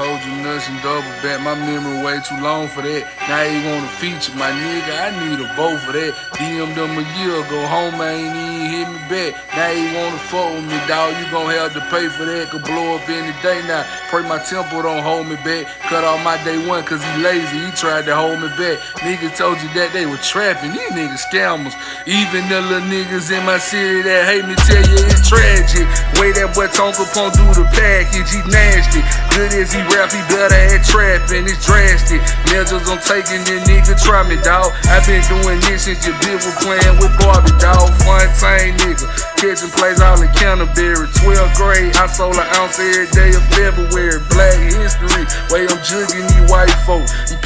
Oh, you and double back. My memory way too long for that. Now he wanna feature my nigga. I need a bow for that. DM them a year ago. Home ain't even hit me back. Now he wanna fuck with me, dog. You gon' have to pay for that. Could blow up any day now. Pray my temple don't hold me back. Cut off my day one cause he lazy. He tried to hold me back. Niggas told you that they were trapping. These niggas scammers. Even the little niggas in my city that hate me tell you it's tragic. Way that boy Tonka Pong do the package. He nasty. Good as he rap, he better at trapping. It's drastic. Measures I'm taking, this nigga try me, dawg. i been doing this since your bitch was playing with Barbie, dawg. Fontaine nigga. Catching plays all in Canterbury. 12th grade, I sold an ounce every day of February. Black history, way I'm jugging these white folk. You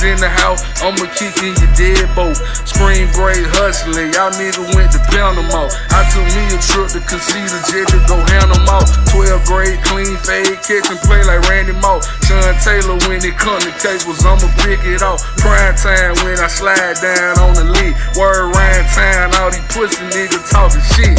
peas in the house, I'ma kick in your dead boat. Spring break hustling, y'all nigga went to out. I took me a trip to Casita Jet to go hand them out. 12th grade, clean fade, catching play like Randy Moss. Sean Taylor when it come to cables, I'ma pick it off. Prime time when I slide down on the lead. Word Ryan town, all these pussy niggas talking shit.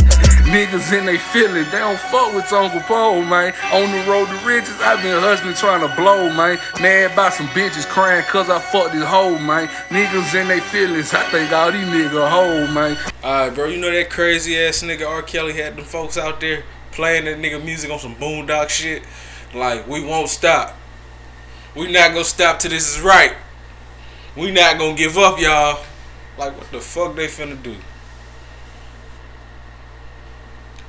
Niggas in they feelings, they don't fuck with Uncle Paul, man. On the road to riches, i been hustling trying to blow, man. Mad by some bitches crying cause I fucked this hoe, man. Niggas in they feelings, I think all these niggas hoe, man. Alright, bro, you know that crazy ass nigga R. Kelly had them folks out there playing that nigga music on some boondock shit? Like, we won't stop. We not gonna stop till this is right. We not gonna give up, y'all. Like, what the fuck they finna do?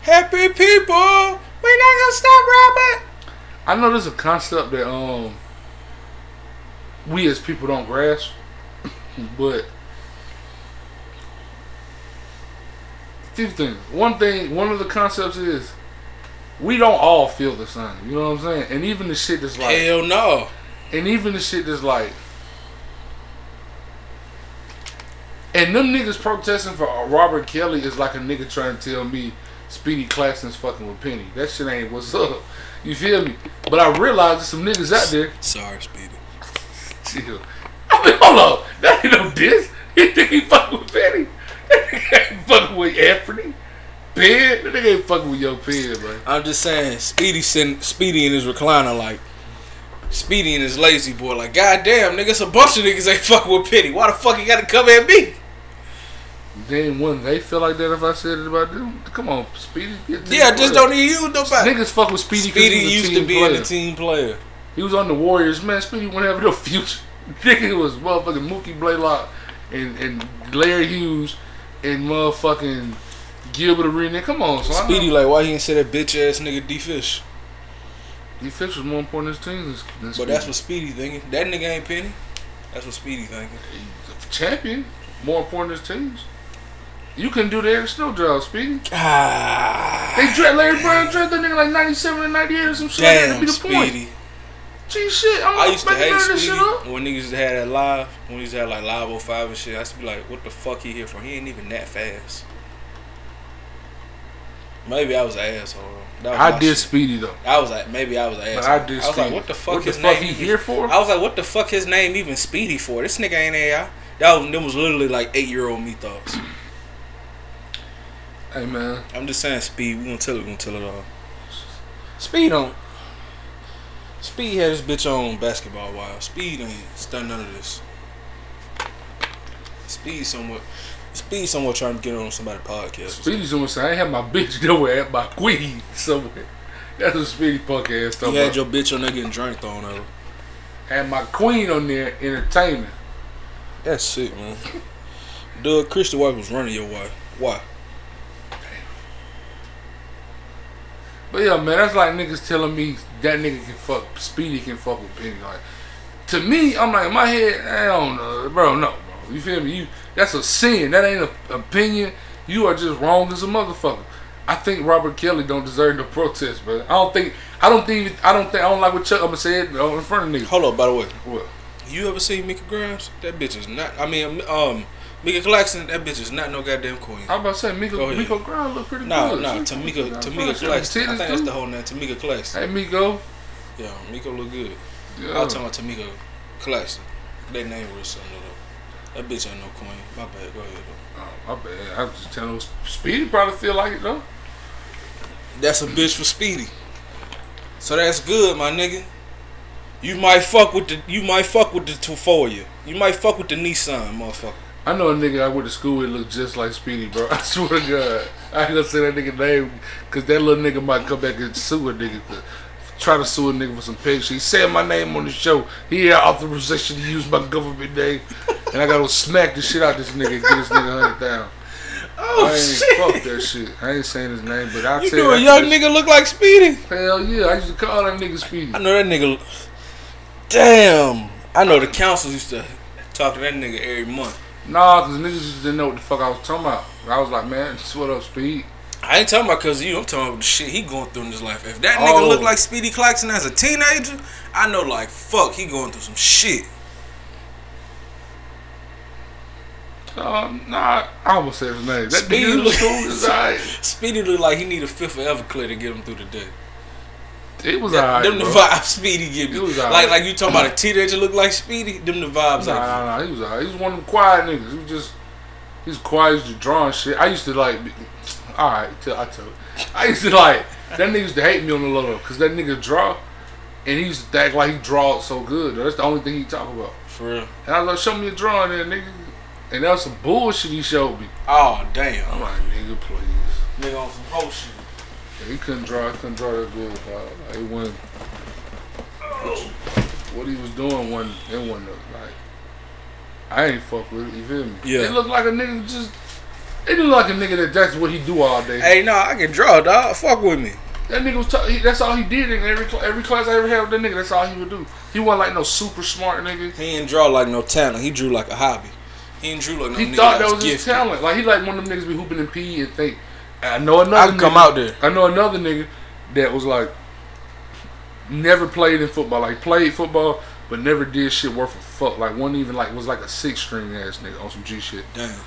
Happy people, we not gonna stop, Robert. I know there's a concept that um we as people don't grasp, but few things. One thing, one of the concepts is we don't all feel the same. You know what I'm saying? And even the shit that's like hell no. And even the shit that's like And them niggas protesting for Robert Kelly is like a nigga trying to tell me Speedy Claxton's fucking with Penny. That shit ain't what's up. You feel me? But I realize there's some niggas out there. Sorry, Speedy. Chill. I mean, hold on. That ain't no diss. He think he fucking with Penny. That nigga ain't fucking with Anfernee. Pen? That nigga ain't fucking with your pen, man. I'm just saying, Speedy sitting, Speedy in his recliner like, Speedy and his lazy boy like, goddamn, nigga, it's a bunch of niggas ain't fucking with Penny. Why the fuck he gotta come at me? Then wouldn't they feel like that if I said it about them? Come on, Speedy. Yeah, just don't need you nobody. Niggas fuck with Speedy. Speedy used to be player. the team player. He was on the Warriors, man. Speedy wouldn't have no future. Nigga was motherfucking Mookie Blaylock and and Larry Hughes and motherfucking Gilbert Arenas. Come on, son. Speedy, like, why he didn't say that bitch ass nigga D Fish? D Fish was more important than his team than But that's what Speedy thinking. That nigga ain't Penny. That's what Speedy thinking. Champion, more important than teams. You can do the Eric Snow job, Speedy. Ah. They dread Larry Brown drafted that nigga like 97 and 98 or some shit. Damn, that be the Speedy. point. Gee, shit. I'm I used to hate Speedy when niggas had that live. When he used to have like live 05 and shit. I used to be like, what the fuck he here for? He ain't even that fast. Maybe I was an asshole. Was I did shit. Speedy though. I was like, maybe I was an asshole. I did. I was like, what the fuck what his the fuck name? he here for? I was like, what the fuck his name even Speedy for? This nigga ain't AI. That was, that was literally like eight year old me thoughts. Hey man. I'm just saying speed. We gonna tell it. We gonna tell it all. Speed on. Speed had this bitch on Basketball Wives. Speed ain't done none of this. Speed somewhat. Speed somewhat trying to get on somebody's podcast. Speedy somewhat saying I had my bitch nowhere at my queen somewhere. That's what Speedy punk ass stuff. You had your bitch on there getting drunk thrown her. Had my queen on there entertaining. That's sick, man. Doug Christie wife was running your wife. Why? But yeah, man, that's like niggas telling me that nigga can fuck, Speedy can fuck with Penny. Like, to me, I'm like, in my head, I don't know, bro, no, bro. You feel me? You That's a sin. That ain't an opinion. You are just wrong as a motherfucker. I think Robert Kelly don't deserve no protest, but I don't think, I don't think, I don't think, I don't like what Chuck, I'm gonna say it in front of niggas. Hold up, by the way. What? You ever seen Mika Grimes? That bitch is not, I mean, um, Mika Claxton, that bitch is not no goddamn queen. I am about to say Mika, Mika Grimes look pretty nah, good. Nah, nah, Tamika, Tamika Claxton. I think that's the whole name, Tamika Claxton. Hey, Miko. Yeah, Miko look good. Yeah. I was talking about Tamika Claxton. That name was something though. That bitch ain't no queen. My bad. Go ahead though. Oh, my bad. I was just telling Speedy probably feel like it though. That's a bitch for Speedy. So that's good, my nigga. You might fuck with the you might fuck with the Tafoya. You might fuck with the Nissan, motherfucker. I know a nigga I went to school with looked just like Speedy, bro. I swear to God. I ain't gonna say that nigga name because that little nigga might come back and sue a nigga. Try to sue a nigga for some pig shit. He said my name on the show. He had authorization to use my government name. And I gotta smack the shit out this nigga and get this nigga hunted down. Oh I ain't shit! fuck that shit. I ain't saying his name, but I'll You tell knew you. a young nigga look like Speedy? Hell yeah, I used to call that nigga Speedy. I know that nigga. Damn. I know the council used to talk to that nigga every month. Nah, cause niggas didn't know what the fuck I was talking about. I was like, man, what up, Speed? I ain't talking about cause of you. I'm talking about the shit he going through in his life. If that Oh. nigga look like Speedy Claxton as a teenager, I know like fuck he going through some shit. Uh, nah, I almost said his name. That Speedy nigga look- cool. Speedy look like he need a fifth of Everclear to get him through the day. It was That- alright, them the vibes Speedy give me. It was like alright. like you talking about a teenager look like Speedy. Them the vibes. Nah, I nah, nah. He was alright. He was one of them quiet niggas. He was just, he's quiet. He draw and shit. I used to like, be- alright, tell I tell you. I used to like, that nigga used to hate me on the low because that nigga draw, and he used to act like he draw so good. That's the only thing he talk about. For real. And I was like, show me a drawing there, nigga. And that was some bullshit he showed me. Oh damn. I'm like, nigga, please. Nigga on some whole shit. He couldn't draw. He couldn't draw that good. Like, it wasn't. What he was doing wasn't. It wasn't like. I ain't fuck with it. You feel me? Yeah. It looked like a nigga just. It looked like a nigga that that's what he do all day. Hey, no, I can draw, dog. Fuck with me. That nigga was. Ta- he, that's all he did in every every class I ever had with that nigga. That's all he would do. He wasn't like no super smart nigga. He didn't draw like no talent. He drew like a hobby. He didn't drew like no He thought that that was was his gifted. talent. Like he like one of them niggas be hooping in PE and think. I know another. I can come nigga- out there. I know another nigga that was like never played in football. Like played football, but never did shit worth a fuck. Like one even like was like a six string ass nigga on some G shit. Damn.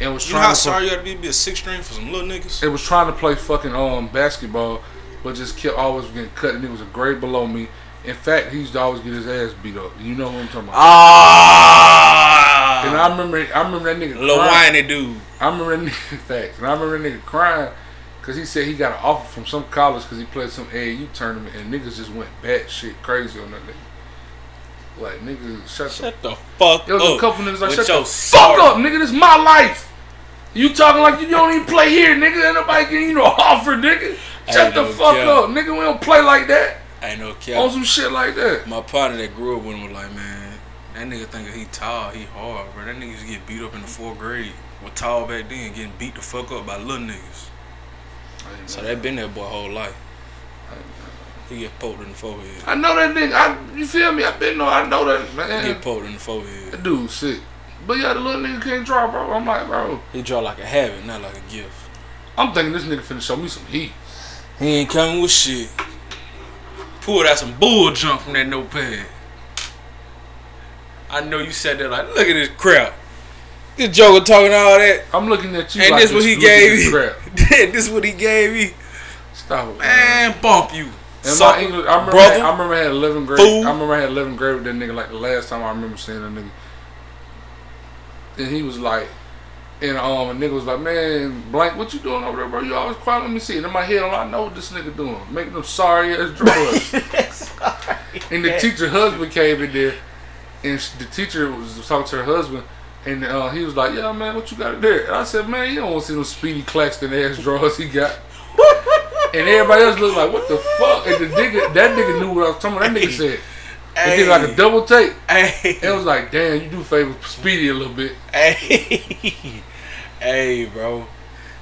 And was You know how to sorry you had to be to be a six string for some little niggas? it was trying to play fucking um basketball, but just kept always getting cut. And he was a grade below me. In fact, he used to always get his ass beat up. You know what I'm talking about? Ah. And I remember, I remember that nigga. Little whiny dude. I remember that nigga facts, and I remember that nigga crying because he said he got an offer from some college because he played some AAU tournament, and niggas just went bat shit crazy on that nigga. Like nigga, shut, Shut the fuck the. There was up. a couple niggas like shut the fuck up, nigga. This my life. You talking like you don't even play here, nigga? Ain't nobody getting you no offer, nigga. Shut the no fuck up, nigga. We don't play like that Ain't no on cap. some shit like that. My partner that grew up with him was like, man, that nigga think he tall, he hard, bro. That nigga used to get beat up in the fourth grade. Was tall back then, getting beat the fuck up by little niggas. So that been that boy whole life. He get poked in the forehead. I know that nigga. I, you feel me? I been know. I know that He get poked in the forehead. That dude sick. But yeah, the little nigga can't draw, bro. I'm like, bro. He draw like a habit, not like a gift. I'm thinking this nigga finna show me some heat. He ain't coming with shit. Pulled out some bull junk from that notepad. I know you said that like, look at this crap. This joker talking all that. I'm looking at you. And like this what he gave me. this what he gave me. Stop it, man. Man, bump you. And my English, I remember, brother. I, I remember I had 11 grade. I remember I had 11 grade with that nigga. Like the last time I remember seeing that nigga. And he was like, and um, a nigga was like, man, blank, what you doing over there, bro? You always quiet. Let me see. And in my head, I'm I know what this nigga doing. Making them sorry ass drawers. and the teacher husband came in there, and the teacher was talking to her husband. And uh, he was like, "Yeah, man, what you got there?" And I said, "Man, you don't want to see them Speedy Claxton ass drawers he got." and everybody else looked like, "What the fuck?" And the nigga, that nigga knew what I was talking about. That nigga said, "It did like a double take." Hey, it was like, "Damn, you do favor Speedy a little bit." hey, hey, bro.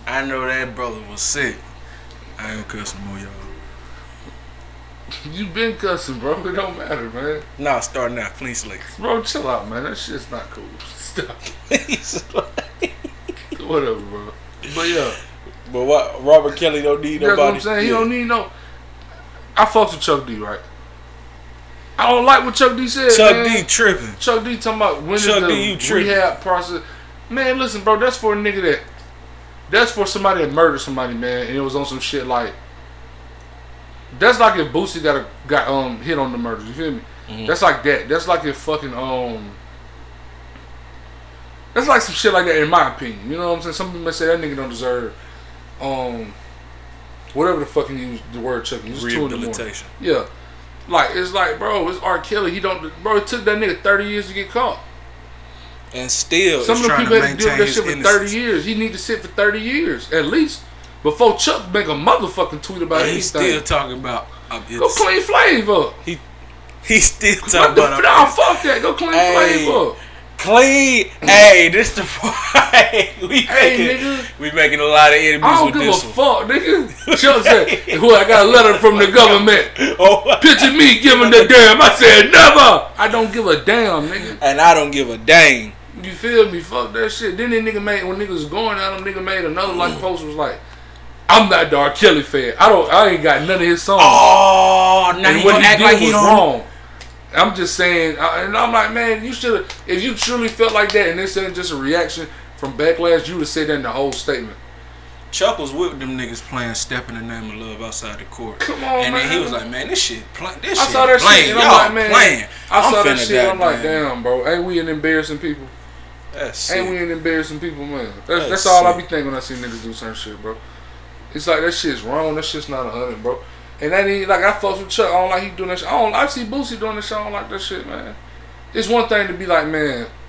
I know that brother was sick. I ain't gonna cuss no more, y'all. You been cussing, bro. It don't matter, man. Nah, starting out clean slate. Bro, chill out, man. That shit's not cool. Stop. Whatever, bro. But yeah. But what? Robert Kelly don't need That's nobody. what I'm saying. He don't need no. I fucked with Chuck D, right? I don't like what Chuck D said. Chuck man. D tripping. Chuck D talking about when is Chuck the D, you tripping. rehab process. Man, listen, bro, that's for a nigga that. That's for somebody that murdered somebody, man, and it was on some shit like. That's like if Boosie got a, got um hit on the murders. You feel me? Mhm. That's like that. That's like if fucking um. That's like some shit like that, in my opinion. You know what I'm saying? Some people may say that nigga don't deserve, um, whatever the fucking use the word Chuck. It's two in the morning. Rehabilitation. Yeah. Like it's like, bro, it's R. Kelly. He don't, bro. It took that nigga thirty years to get caught. And still, Some of the people had to deal with that shit for innocence. thirty years. He need to sit for thirty years at least before Chuck make a motherfucking tweet about But he's anything. still talking about. Uh, Go clean Flav up. He's still talking the about. nah, fuck that. Go clean Hey. Flav up. Clean. hey, this the hey, we Hey, making nigga. we making a lot of enemies I don't with give a one. fuck, nigga. Chuck said, "Who I got a letter from the government. Oh, Picture me giving the damn." I said, "Never." I don't give a damn, nigga. and I don't give a dang. You feel me? Fuck that shit. Then that nigga made when niggas was going at him, nigga made another like post was like, "I'm not R. Kelly fan. I don't. I ain't got none of his songs." Oh, now and he what gonna he act did like he was wrong. I'm just saying, I- and I'm like, man, you should have. If you truly felt like that, and this ain't just a reaction from backlash, you would have said that in the whole statement. Chuck was with them niggas playing "Step in the Name of Love" outside the court. Come on, and then he was like, "Man, this shit, play, this I shit saw that playing. shit, and I'm like, man, playing. I saw that shit. I'm like, damn, bro, ain't we an embarrassing people? That's Ain't sick. we an embarrassing people, man? That's, That's that's all I be thinking when I see niggas do certain shit, bro. It's like that shit's wrong. That shit's not a hundred, bro. And that ain't like I fucks with Chuck. I don't like he doing that shit. I don't. I see Boosie doing this. shit. I don't like that shit, man. It's one thing to be like, man,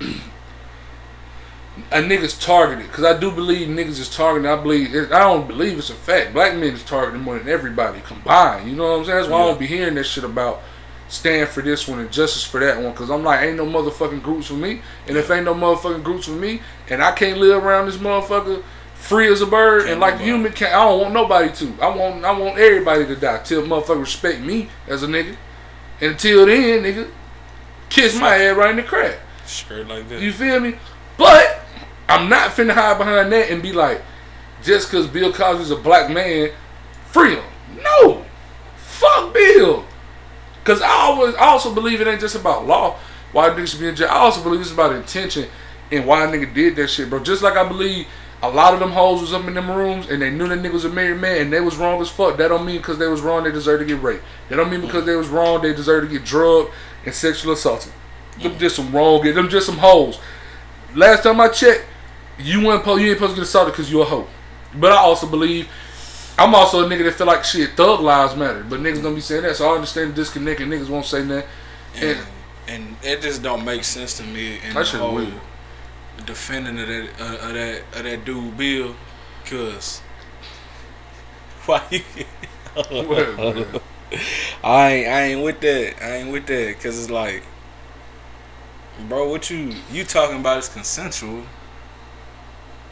a nigga's targeted because I do believe niggas is targeted. I believe it, I don't believe it's a fact. Black men is targeted more than everybody combined. You know what I'm saying? That's why I don't be hearing that shit about stand for this one and justice for that one because I'm like, ain't no motherfucking groups for me. And if ain't no motherfucking groups for me, and I can't live around this motherfucker free as a bird Can't and like nobody. human, can I don't want nobody to. I want I want everybody to die till motherfucker respect me as a nigga. Until then, nigga, kiss my head right in the crack. Straight like that. You feel me? But I'm not finna hide behind that and be like, just because Bill Cosby's a black man, free him. No, fuck Bill. Cause I always, I also believe it ain't just about law. Why niggas should be in jail. I also believe it's about intention and why a nigga did that shit, bro. Just like I believe a lot of them hoes was up in them rooms and they knew that nigga was a married man and they was wrong as fuck. That don't mean because they was wrong they deserve to get raped. That don't mean because they was wrong they deserve to get drugged and sexual assaulted. Them just some wrong. Them just some hoes. Last time I checked, you weren't supposed, you ain't supposed to get assaulted because you a hoe. But I also believe I'm also a nigga that feel like shit. Thug lives matter, but niggas don't be saying that. So I understand the disconnect and niggas won't say that. And and, and it just don't make sense to me in That shit weird. Defending of that uh, of that of that dude Bill, cause why you? Whatever. I ain't I ain't with that. I ain't with that, cause it's like, bro, what you you talking about is consensual.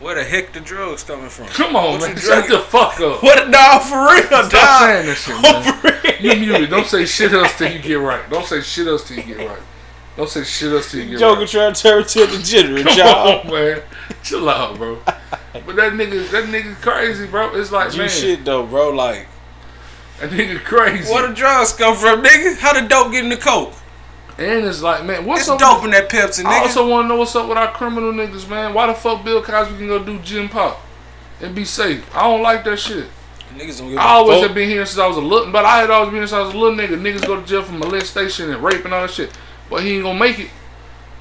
Where the heck the drugs coming from? come on, What man, shut the fuck up. What a dog for real, dog. Stop saying that shit, man. You muted. Don't say shit else till you get right. Don't say shit else till you get right. Don't say shit else till you get Joker right. trying to turn into a degenerate, Come y'all. on, man. Chill out, bro. But that nigga, that nigga crazy, bro. It's like, You man, shit though, bro. Like, that nigga crazy. where the drugs come from, nigga? How the dope get in the coke? and it's like, man, what's It's up? dope in that Pepsi, I also want to know what's up with our criminal niggas, man. Why the fuck Bill Cosby can go do gen pop and be safe? I don't like that shit. Niggas don't give I always a have been here since I was a little, but I had always been here since I was a little nigga. Niggas go to jail for molestation and rape and all that shit, but he ain't gonna make it.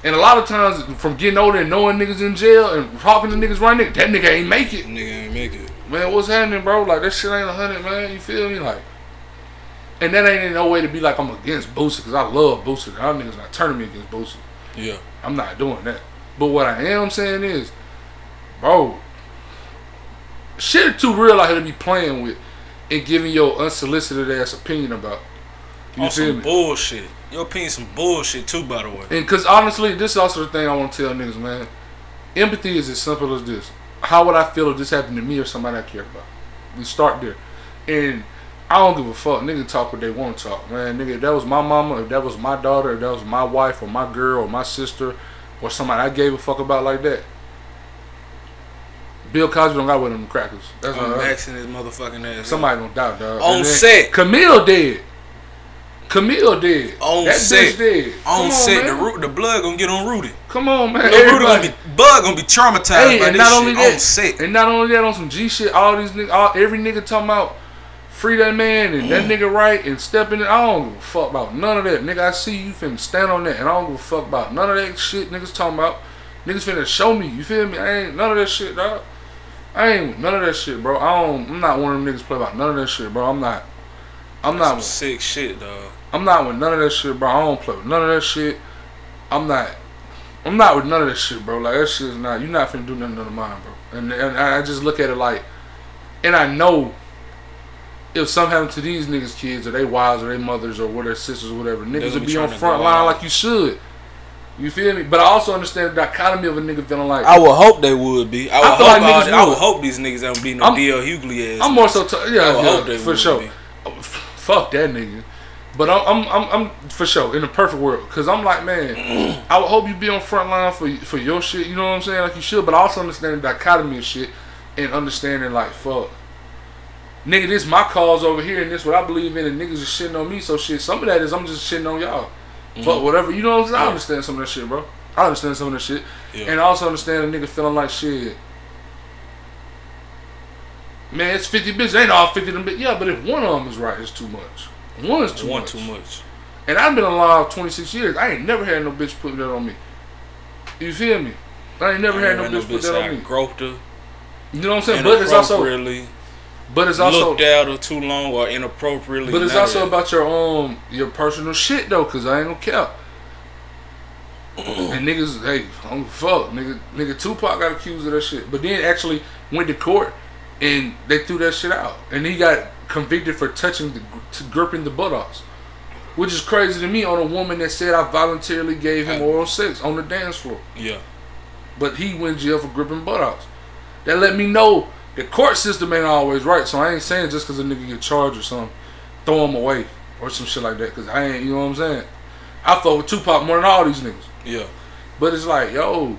And a lot of times, from getting older and knowing niggas in jail and talking to niggas right there, that nigga ain't make it. Nigga ain't make it. Man, what's happening, bro? Like that shit ain't a hundred, man. You feel me? Like, and that ain't in no way to be like I'm against Boosie because I love Boosie. Y'all niggas not turning me against Boosie. Yeah. I'm not doing that. But what I am saying is, bro, shit too real out here to be playing with and giving your unsolicited ass opinion about. You On feel some me? bullshit. Your opinion some bullshit too, by the way. And because honestly, this is also the thing I want to tell niggas, man. Empathy is as simple as this. How would I feel if this happened to me or somebody I care about? We start there. And I don't give a fuck. Nigga talk what they want to talk, man. Nigga, if that was my mama, if that was my daughter, if that was my wife or my girl or my sister or somebody I gave a fuck about like that. Bill Cosby don't got with them crackers. That's I'm maxing his motherfucking ass. Somebody gonna die, dog. On set. Camille dead. Camille did. On that set. bitch dead. on Come set, man. the root, the blood gonna get on Rudy. Come on, man. Little Rudy gonna be, Bud gonna be traumatized Hey, by and this not shit only on that, set. and not only that, on some G shit, all these niggas, all, every nigga talking about free that man and that mm. nigga right and stepping in. I don't give a fuck about none of that, nigga. I see you finna stand on that, and I don't give a fuck about none of that shit niggas talking about. Niggas finna show me. You feel me? I ain't none of that shit, dog. I ain't with none of that shit, bro. I don't. I'm not one of them niggas play about none of that shit, bro. I'm not. I'm That's some not. sick shit, dog. I'm not with none of that shit, bro. I don't play with none of that shit. I'm not. I'm not with none of that shit, bro. Like that shit is not. You're not finna do nothing to mine, bro. And and I just look at it like, and I know. If something happened to these niggas' kids or they wives or their mothers or what their sisters or whatever, niggas gonna would be be on trying front line out. like you should. You feel me? But I also understand the dichotomy of a nigga feeling like I would hope they would be. I would, I feel hope, like all- niggas I would would. hope these niggas don't be no I'm- DL Hughley ass. I'm more so, t- yeah, I would hope yeah they for would sure. be. Fuck that nigga. But I'm, I'm, I'm, I'm for sure in the perfect world, cause I'm like, man, I would hope you be on front line for for your shit. You know what I'm saying? Like you should, but I also understand the dichotomy of shit and understanding like, fuck, nigga, this my cause over here, and this what I believe in, and niggas is shitting on me. So shit, some of that is I'm just shitting on y'all. Mm-hmm. but whatever. You know what I'm saying? I understand some of that shit, bro. I understand some of that shit, Yeah. and I also understand a nigga feeling like shit. Man, it's 50 bitches. Ain't all 50 of them. Yeah, but if one of them is right, it's too much. One is too One much. too much. And I've been alive 26 years. I ain't never had no bitch put that on me. You feel me? I ain't never had no bitch put that on me. Groped her. You know what I'm saying? But it's also, inappropriately, but it's also, looked at her too long or inappropriately. but it's also about your um your personal shit though, cause I ain't gonna care. and niggas, hey, I'm fuck, nigga, nigga, Tupac got accused of that shit, but then actually went to court and they threw that shit out, and he got convicted for touching the, to gripping the buttocks, which is crazy to me on a woman that said I voluntarily gave him oral sex on the dance floor, Yeah. but he went to jail for gripping buttocks. That let me know the court system ain't always right, so I ain't saying just because a nigga get charged or something, throw him away or some shit like that, cause I ain't, you know what I'm saying. I fuck with Tupac more than all these niggas. Yeah. But it's like, yo,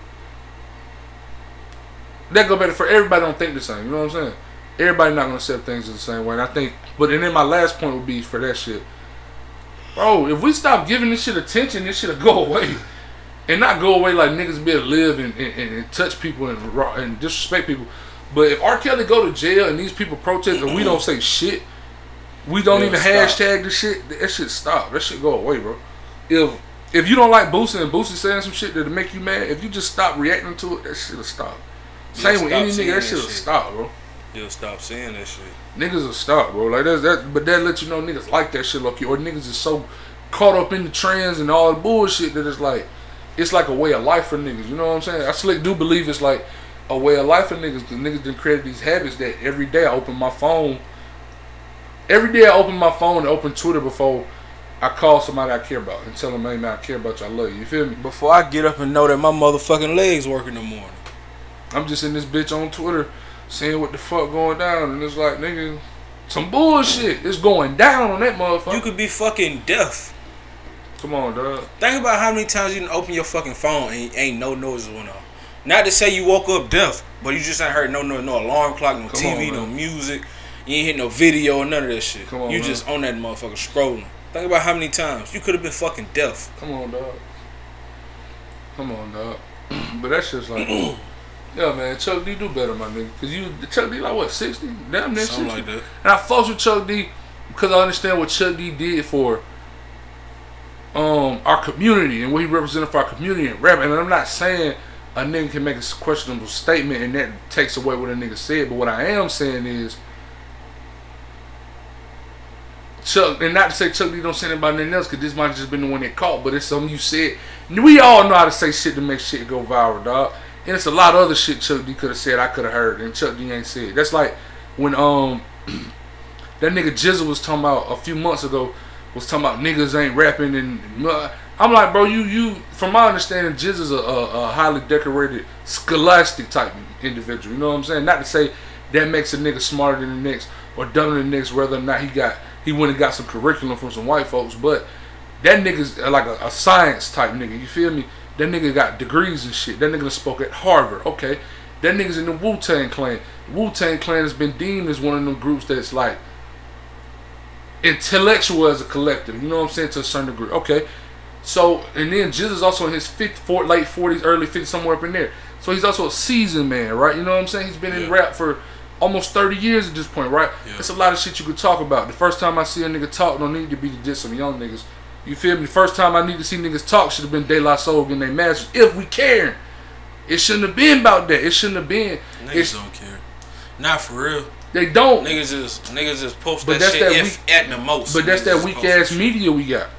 that go better for everybody. Don't think the same. You know what I'm saying? Everybody not gonna accept things in the same way. And I think, but and then my last point would be for that shit, bro. If we stop giving this shit attention, this shit'll go away, and not go away like niggas be able to live and, and, and, touch people and and disrespect people. But if R. Kelly go to jail and these people protest and we don't say shit, we don't Yeah, even stop. hashtag the shit. That shit stop. That shit go away, bro. If if you don't like Boosie and Boosie saying some shit that'll make you mad, if you just stop reacting to it, that shit'll stop. Same with stop any nigga, that that shit'll shit. stop, bro. You'll stop saying that shit. Niggas will stop, bro. Like that's that, but that let you know niggas like that shit, lucky, or niggas is so caught up in the trends and all the bullshit that it's like, it's like a way of life for niggas. You know what I'm saying? I slick do believe it's like a way of life for niggas because niggas done created these habits that every day I open my phone. Every day I open my phone and open Twitter before I call somebody I care about and tell them, hey man, I care about you, I love you. You feel me? Before I get up and know that my motherfucking legs work in the morning. I'm just in this bitch on Twitter seeing what the fuck going down, and it's like, nigga, some bullshit. It's going down on that motherfucker. You could be fucking deaf. Come on, dog. Think about how many times you can open your fucking phone and ain't no noises went off. Not to say you woke up deaf, but you just ain't heard no no no alarm clock, no Come TV, on, no music. You ain't hit no video, or none of that shit. Come on, you man. just on that motherfucker scrolling. Think about how many times you could have been fucking deaf. Come on, dog. Come on, dog. but that's just like, yeah, man. Chuck D do better, my nigga. Cause you, Chuck D like what, sixty? Damn near Something sixty. like that. And I fucks with Chuck D because I understand what Chuck D did for um our community and what he represented for our community and rap. And I'm not saying a nigga can make a questionable statement and that takes away what a nigga said. But what I am saying is Chuck, and not to say Chuck D don't say anything about nothing else, because this might have just been the one that caught, but it's something you said. We all know how to say shit to make shit go viral, dog. And it's a lot of other shit Chuck D could have said I could have heard, and Chuck D ain't said. That's like when um that nigga Jizzle was talking about a few months ago, was talking about niggas ain't rapping, and uh, I'm like, bro, you you from my understanding, Jizz is a, a, a highly decorated, scholastic type individual. You know what I'm saying? Not to say that makes a nigga smarter than the next or dumber than the next, whether or not he got he went and got some curriculum from some white folks, but that nigga's like a, a science type nigga. You feel me? That nigga got degrees and shit. That nigga spoke at Harvard. Okay, that nigga's in the Wu Tang Clan. Wu Tang Clan has been deemed as one of them groups that's like intellectual as a collective. You know what I'm saying to a certain degree. Okay, so and then Jizz is also in his fifth, four, late 40s, early 50s, somewhere up in there. So he's also a seasoned man, right? You know what I'm saying? He's been in rap for almost 30 years at this point, right? Yeah. That's a lot of shit you could talk about. The first time I see a nigga talk, don't need to be diss some young niggas. You feel me? First time I need to see niggas talk should have been De La Soul getting their masters. If we caring. It shouldn't have been about that. It shouldn't have been. Niggas It's, don't care. Not for real. They don't. Niggas just niggas just post But that that's shit that if at the most. But that's Niggas that weak ass media we got.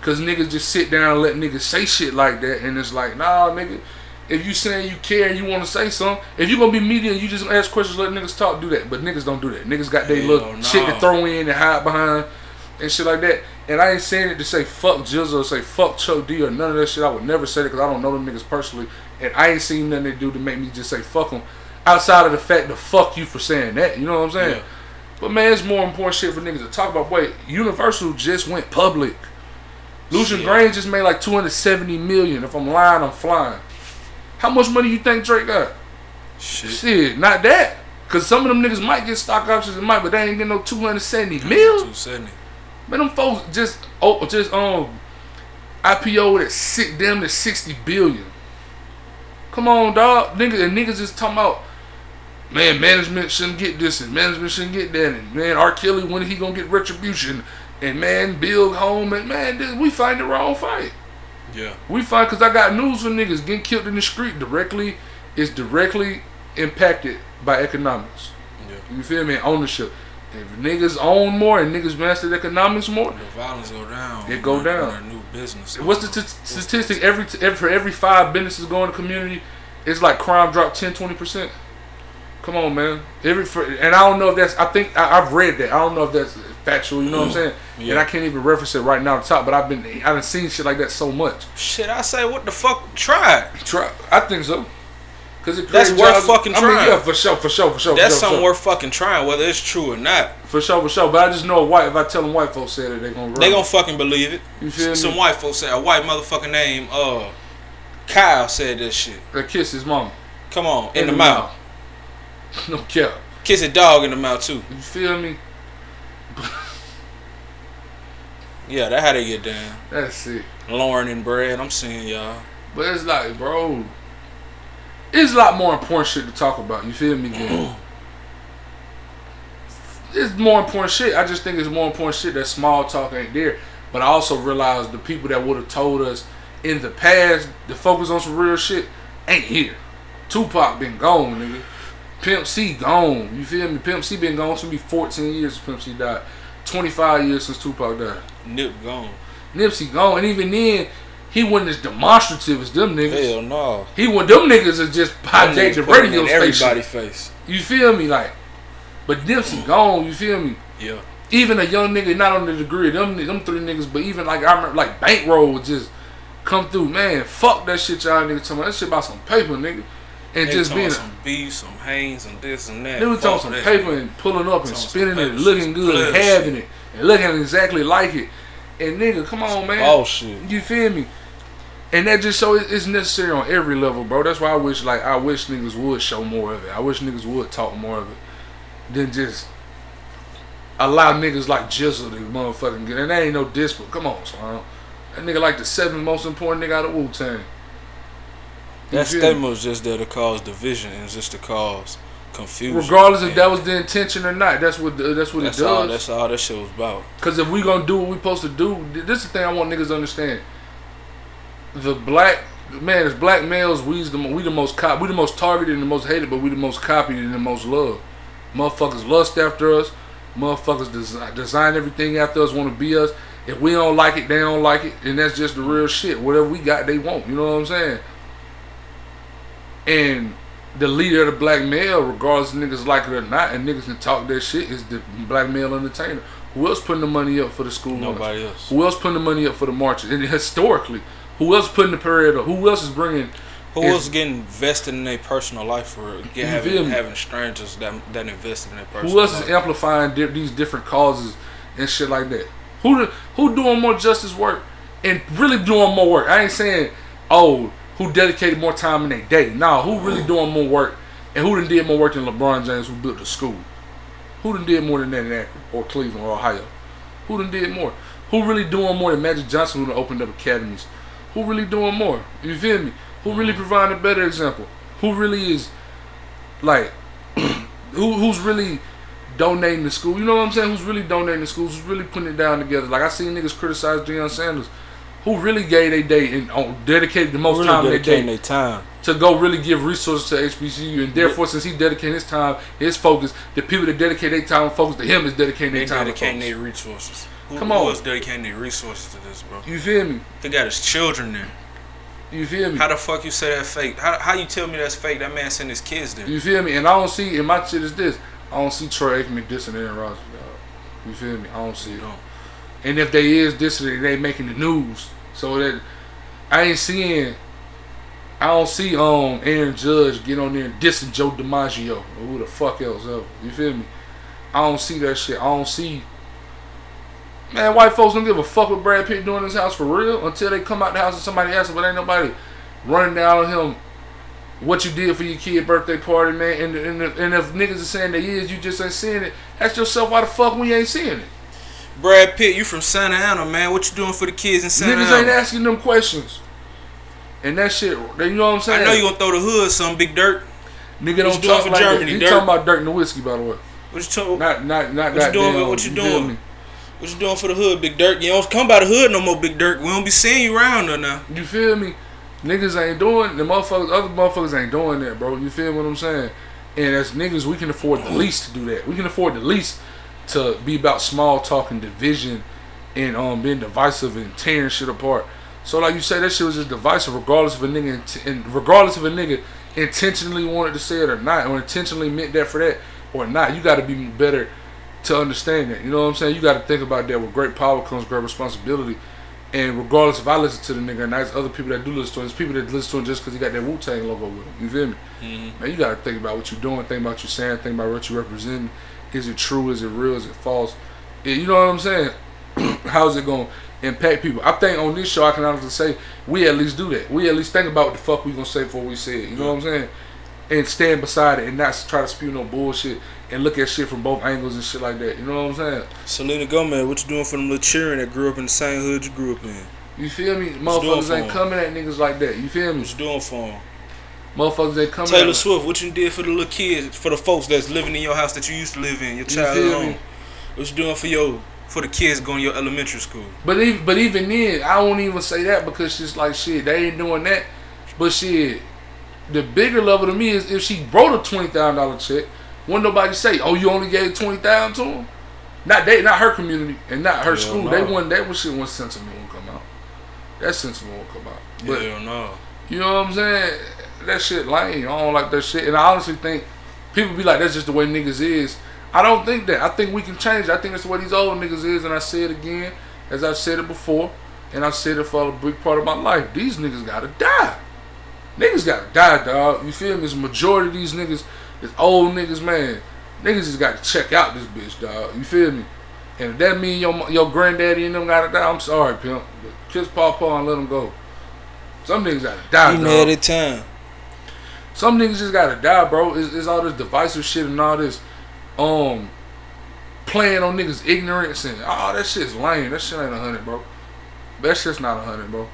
Cause niggas just sit down and let niggas say shit like that, and it's like, nah, nigga. If you saying you care and you want to say something, if you gonna be media and you just ask questions, let niggas talk, do that. But niggas don't do that. Niggas got their little shit to throw in and hide behind and shit like that. And I ain't saying it to say fuck Jizzle or say fuck Chuck D or none of that shit. I would never say that because I don't know them niggas personally, and I ain't seen nothing they do to make me just say fuck them. Outside of the fact to fuck you for saying that, you know what I'm saying? Yeah. But man, it's more important shit for niggas to talk about. Wait, Universal just went public. Lucian Shit. Grainge just made like 270 million. If I'm lying, I'm flying. How much money you think Drake got? Shit. Shit, not that. Cause some of them niggas might get stock options and might, but they ain't getting no 270 mil. Two seventy. Man, them folks just oh just um IPO at six damn to 60 billion. Come on, dog. Niggas and niggas just talking about man, management shouldn't get this and management shouldn't get that and man, R. Kelly when he gonna get retribution and man, build home and man, this, we find the wrong fight. Yeah. We find because I got news for niggas getting killed in the street directly is directly impacted by economics. Yeah. You feel me? Ownership. If niggas own more and niggas master economics more, The violence go down. It go down. new business. what's the t- statistic? Every, t- every for every five businesses go in the community, it's like crime drop 10, 20 percent. Come on, man. Every for, and I don't know if that's. I think I, I've read that. I don't know if that's factual. You know what I'm mm-hmm. saying? Yeah. And I can't even reference it right now on top. But I've been I haven't seen shit like that so much. Shit, I say what the fuck? Try. it. Try. I think so. Cause it That's worth jobs. fucking I mean, trying. yeah, for sure, for sure, for sure. That's for sure, something for worth fucking trying, whether it's true or not. for sure, for sure. But I just know white. If I tell them white folks said it, they gonna run. They gonna fucking believe it. You feel me? Some white folks say a white motherfucker name, uh, Kyle said this shit. They kiss his mom. Come on, in, the, mouth. no cap. Kiss a dog in the mouth too. You feel me? Yeah, that how they get down. That's it. Lauren and Brad, I'm seeing y'all. But it's like, bro, it's a lot more important shit to talk about. You feel me, gang? Mm. it's more important shit. I just think it's more important shit that small talk ain't there. But I also realize the people that would have told us in the past to focus on some real shit ain't here. Tupac been gone, nigga. Pimp C gone. You feel me? Pimp C been gone since be 14 years since Pimp C died. 25 years since Tupac died. Nip gone. Nipsey gone, and even then, he wasn't as demonstrative as them niggas. Hell no. He want them niggas is just hijack the radio station. everybody face. You feel me, like? But Nipsey gone. You feel me? Yeah. Even a young nigga, not on the degree of them, them three niggas, but even like I remember, like Bankroll would just come through. Man, fuck that shit, y'all niggas talking about. That shit about some paper, nigga, and They just being. some beef, some Hanes, and this and that. They was talking some paper and pulling up and spinning it, looking good, and having it, and looking exactly like it. And nigga, come on, man. Oh shit. You feel me? And that just it- it's necessary on every level, bro. That's why I wish like I wish niggas would show more of it. I wish niggas would talk more of it than just allow niggas like Jizzle to motherfucking get. And that ain't no diss, but come on, son. That nigga like the seventh most important nigga out of Wu Tang. That statement was just there to cause division and just to cause confusion. Regardless if that was the intention or not, that's what the, that's what that's it all. does. That's all that shit was about. Because if we gonna do what we supposed to do, this is the thing I want niggas to understand. The black man, as black males, we's the we the most cop, we the most targeted and the most hated, but we the most copied and the most loved. Motherfuckers lust after us. Motherfuckers design, design everything after us, want to be us. If we don't like it, they don't like it, and that's just the real shit. Whatever we got, they want. You know what I'm saying? And the leader of the black male, regardless of niggas like it or not, and niggas can talk that shit, is the black male entertainer. Who else putting the money up for the school? Nobody else. Who else putting the money up for the marches? And historically, who else putting the parade up? Who else is bringing? Who else getting invested in their personal life for get, You feel having, having strangers that that invested in their personal Who else life? is amplifying di- these different causes and shit like that? Who who doing more justice work and really doing more work? I ain't saying oh who dedicated more time in their day. Now, who really doing more work and who done did more work than LeBron James who built the school? Who done did more than that in Akron or Cleveland or Ohio? Who done did more? Who really doing more than Magic Johnson who done opened up academies? Who really doing more? You feel me? Who really mm-hmm. providing a better example? Who really is like who who's really donating to school? You know what I'm saying? Who's really donating to schools? Who's really putting it down together? Like I seen niggas criticize Deion Sanders, who really gave their day and oh, dedicated the most really time in their dedicating day their time to go really give resources to HBCU, and therefore, since he dedicated his time, his focus, the people that dedicate their time and focus to him is dedicating their time and dedicating their resources. Who, Come who on. else dedicating their resources to this, bro? You feel me? They got his children there. You feel me? How the fuck you say that fake? How, how you tell me that's fake? That man sent his kids there. You feel me? And I don't see, and my shit is this. I don't see Troy Aikman dissing Aaron Rodgers, dog. You feel me? I don't see You it. know. And if they is dissing it, they making the news. So that I ain't seeing. I don't see um Aaron Judge get on there and dissing Joe DiMaggio or who the fuck else ever. You feel me? I don't see that shit. I don't see. Man, white folks don't give a fuck what Brad Pitt doing in his house for real until they come out the house and somebody asks him, but ain't nobody running down on him what you did for your kid birthday party, man. And and, and if niggas are saying they is, you just ain't seeing it. Ask yourself why the fuck we ain't seeing it. Brad Pitt, you from Santa Ana, man. What you doing for the kids in Santa Ana? Niggas ain't asking them questions. And that shit, you know what I'm saying? I know you gonna throw the hood some big dirt. Nigga don't talk for like Germany, Dirk? talking about Dirt and the whiskey, by the way. What you talking? Not, not, not What you doing? damn, What you feel doing? me? What you doing for the hood, Big Dirt? You don't come by the hood no more, Big Dirt. We don't be seeing you around there now. You feel me? Niggas ain't doing the motherfuckers. Other motherfuckers ain't doing that, bro. You feel what I'm saying? And as niggas, we can afford the least to do that. We can afford the least to be about small talk and division and um being divisive and tearing shit apart. So like you say, that shit was just divisive, regardless of a nigga, and regardless of a nigga intentionally wanted to say it or not, or intentionally meant that for that or not. You got to be better to understand that. You know what I'm saying? You got to think about that. With great power comes great responsibility. And regardless if I listen to the nigga and there's other people that do listen to him, there's people that listen to him just because he got that Wu Tang logo with him. You feel me? Mm-hmm. Man, you got to think about what you're doing, think about what you're saying, think about what you're representing. Is it true? Is it real? Is it false? You know what I'm saying? How's it going to impact people? I think on this show, I can honestly say we at least do that. We at least think about what the fuck we going to say before we say it. You know what I'm saying? And stand beside it and not try to spew no bullshit and look at shit from both angles and shit like that. You know what I'm saying? Selena Gomez, what you doing for them little cheering that grew up in the same hood you grew up in? You feel me? Motherfuckers ain't coming at niggas like that. You feel me? What you doing for them? Motherfuckers ain't coming Taylor at Swift, what you did for the little kids, for the folks that's living in your house that you used to live in, your child home? What you doing for your for the kids going to your elementary school? But even, but even then, I won't even say that because she's like shit. They ain't doing that. But shit, the bigger level to me is if she wrote a twenty thousand dollar check, wouldn't nobody say, "Oh, you only gave twenty thousand to him"? Not they, not her community, and not her Hell school. no. They wouldn't. That was shit. One sentiment won't come out. That sentiment won't come out. But Hell no. you know what I'm saying? That shit lame. I don't like that shit. And I honestly think people be like, that's just the way niggas is. I don't think that. I think we can change. I think that's the way these old niggas is. And I say it again, as I've said it before, and I've said it for a big part of my life. These niggas gotta die. Niggas gotta die, dog. You feel me? It's majority of these niggas, is old niggas, man. Niggas just gotta check out this bitch, dog. You feel me? And if that mean your your granddaddy and them gotta die, I'm sorry, pimp. But kiss Paw Paw and let them go. Some niggas gotta die, You dog. mad at time. Some niggas just gotta die, bro. It's, it's all this divisive shit and all this, um, playing on niggas' ignorance and oh, that shit's lame. That shit ain't a hundred, bro. That shit's not a hundred, bro.